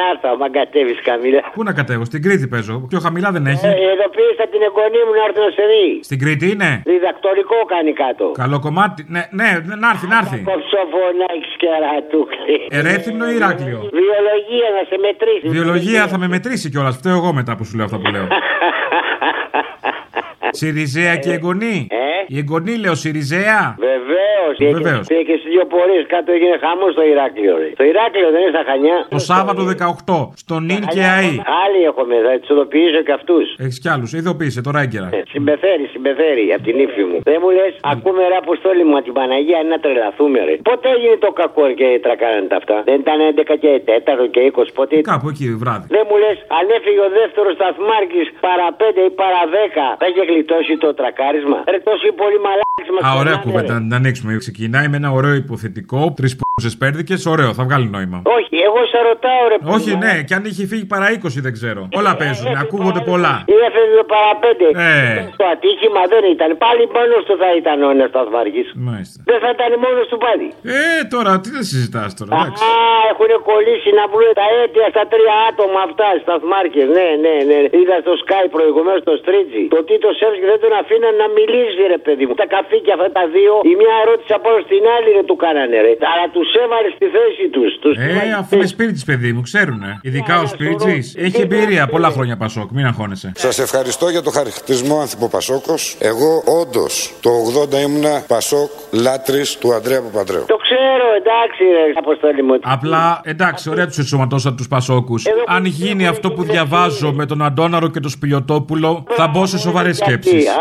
Να έρθω, άμα κατέβεις καμίλα. Πού να κατέβω, στην Κρήτη παίζω. Πιο χαμηλά δεν έχει. Ε, ειδοποίησα την εγγονή μου να έρθει να σε δει. Στην Κρήτη είναι; Διδακτορικό κάνει κάτω. Καλό κομμάτι. Ναι, ναι, να έρθει, να έρθει. Κοψοφωνάκι και ρατούκλι. Ερέθυμνο ή Ηράκλειο. Βιολογία να σε μετρήσει. Βιολογία θα με μετρήσει κιόλας. Φταίω εγώ μετά που σου λέω αυτά που λέω. Σιριζέα και εγγονή. Ε; Η εγγονή λέω Σιριζέα. Βεβαίως. Βεβαίως. Και στις δύο πορείε κάτω έγινε χαμό στο Ηράκλειο. Ρε. Το Ηράκλειο δεν είναι στα χανιά. Το Σάββατο 18 στο νυν και ΑΗ. Άλλοι έχουμε, θα τους ειδοποιήσω και αυτούς. Έχεις κι άλλους. Ειδοποίησε τώρα έγκαιρα. Ε, συμπεθέρει, συμπεθέρει από την ύφη μου. Δεν μου λες, ακούμε ρε αποστόλη μου την Παναγία είναι να τρελαθούμε ρε. Πότε έγινε το κακό και τρακάρανε τα αυτά; Δεν ήταν 11 και 4 και 20 πότε. Κάπου εκεί βράδυ. Δεν μου λες, αν έφυγε ο δεύτερος σταθμάρχης παρά 5 ή παρά 10, θα είχε γλιτώσει το τρακάρισμα. Ρε τόσοι πολύ μαλάκι μας. Α, ωραία κουβέντα να την ανοίξουμε. Ξεκινάει με ένα ωραίο υποθετικό. Τρεις πούζε πέρδικε. Ωραίο, θα βγάλει νόημα. Όχι, εγώ σε ρωτάω ρε Όχι, ναι, και αν είχε φύγει παρά 20 δεν ξέρω. Όλα παίζουν, ακούγονται πολλά. Ή έφευγε το παρά 5. Ε. Το ατύχημα δεν ήταν. Πάλι μόνος του θα ήταν ο ένας σταθμάρχη. Μάλιστα. Δεν θα ήταν μόνος του πάλι. Ε, τώρα τι δεν συζητάς τώρα. εντάξει. Α, έχουν κολλήσει να βρουν τα αίτια στα τρία άτομα αυτά, σταθμάρχε. Ναι, ναι, ναι. Είδα στο Sky προηγουμένως το Στρίτζι. Το Τίτο Σεύσκι δεν τον αφήναν να μιλήσει, ρε παιδί μου. Τα καφίκια αυτά τα δύο, η μια ερώτηση από όλο στην άλλη δεν του κάνανε, ρε. Αλλά τους έβαλε στη θέση τους. Ε, αφού είναι σπίτι της παιδί μου, ξέρουνε. Ειδικά ο σπίτι έχει εμπειρία πολλά χρόνια Πασόκ, μην αγχώνεσαι. Σας ευχαριστώ για το χαρακτηρισμό Ανθυπο Πασόκος. Εγώ όντως το 80 ήμουνα Πασόκ λάτρης του Ανδρέα Παπαντρέου. Το ξέρω, εντάξει, ρε, αποστόλη μου. Απλά εντάξει, ωραία τους ενσωματώσαν τους Πασόκους. Αν γίνει αυτό που διαβάζω με τον Αντώναρο και τον Σπιλιοτόπουλο, θα μπω σε σοβαρές σκέψεις. Α,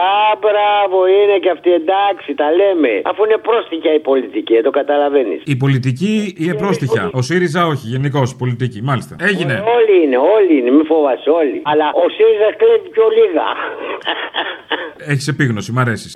μπράβο, είναι και αυτή εντάξει, τα λέμε. Αφού είναι πρόστιχια η πολιτική, ε, το καταλαβαίνεις. Πολιτική ή ε, ε, επρόστιχα. Ο ΣΥΡΙΖΑ όχι, γενικώ πολιτική. Μάλιστα. Έγινε. Ε, όλοι είναι, όλοι είναι, μη φοβάσαι όλοι. Αλλά ο ΣΥΡΙΖΑ κλέβει πιο λίγα. Έχεις επίγνωση, μ' αρέσεις.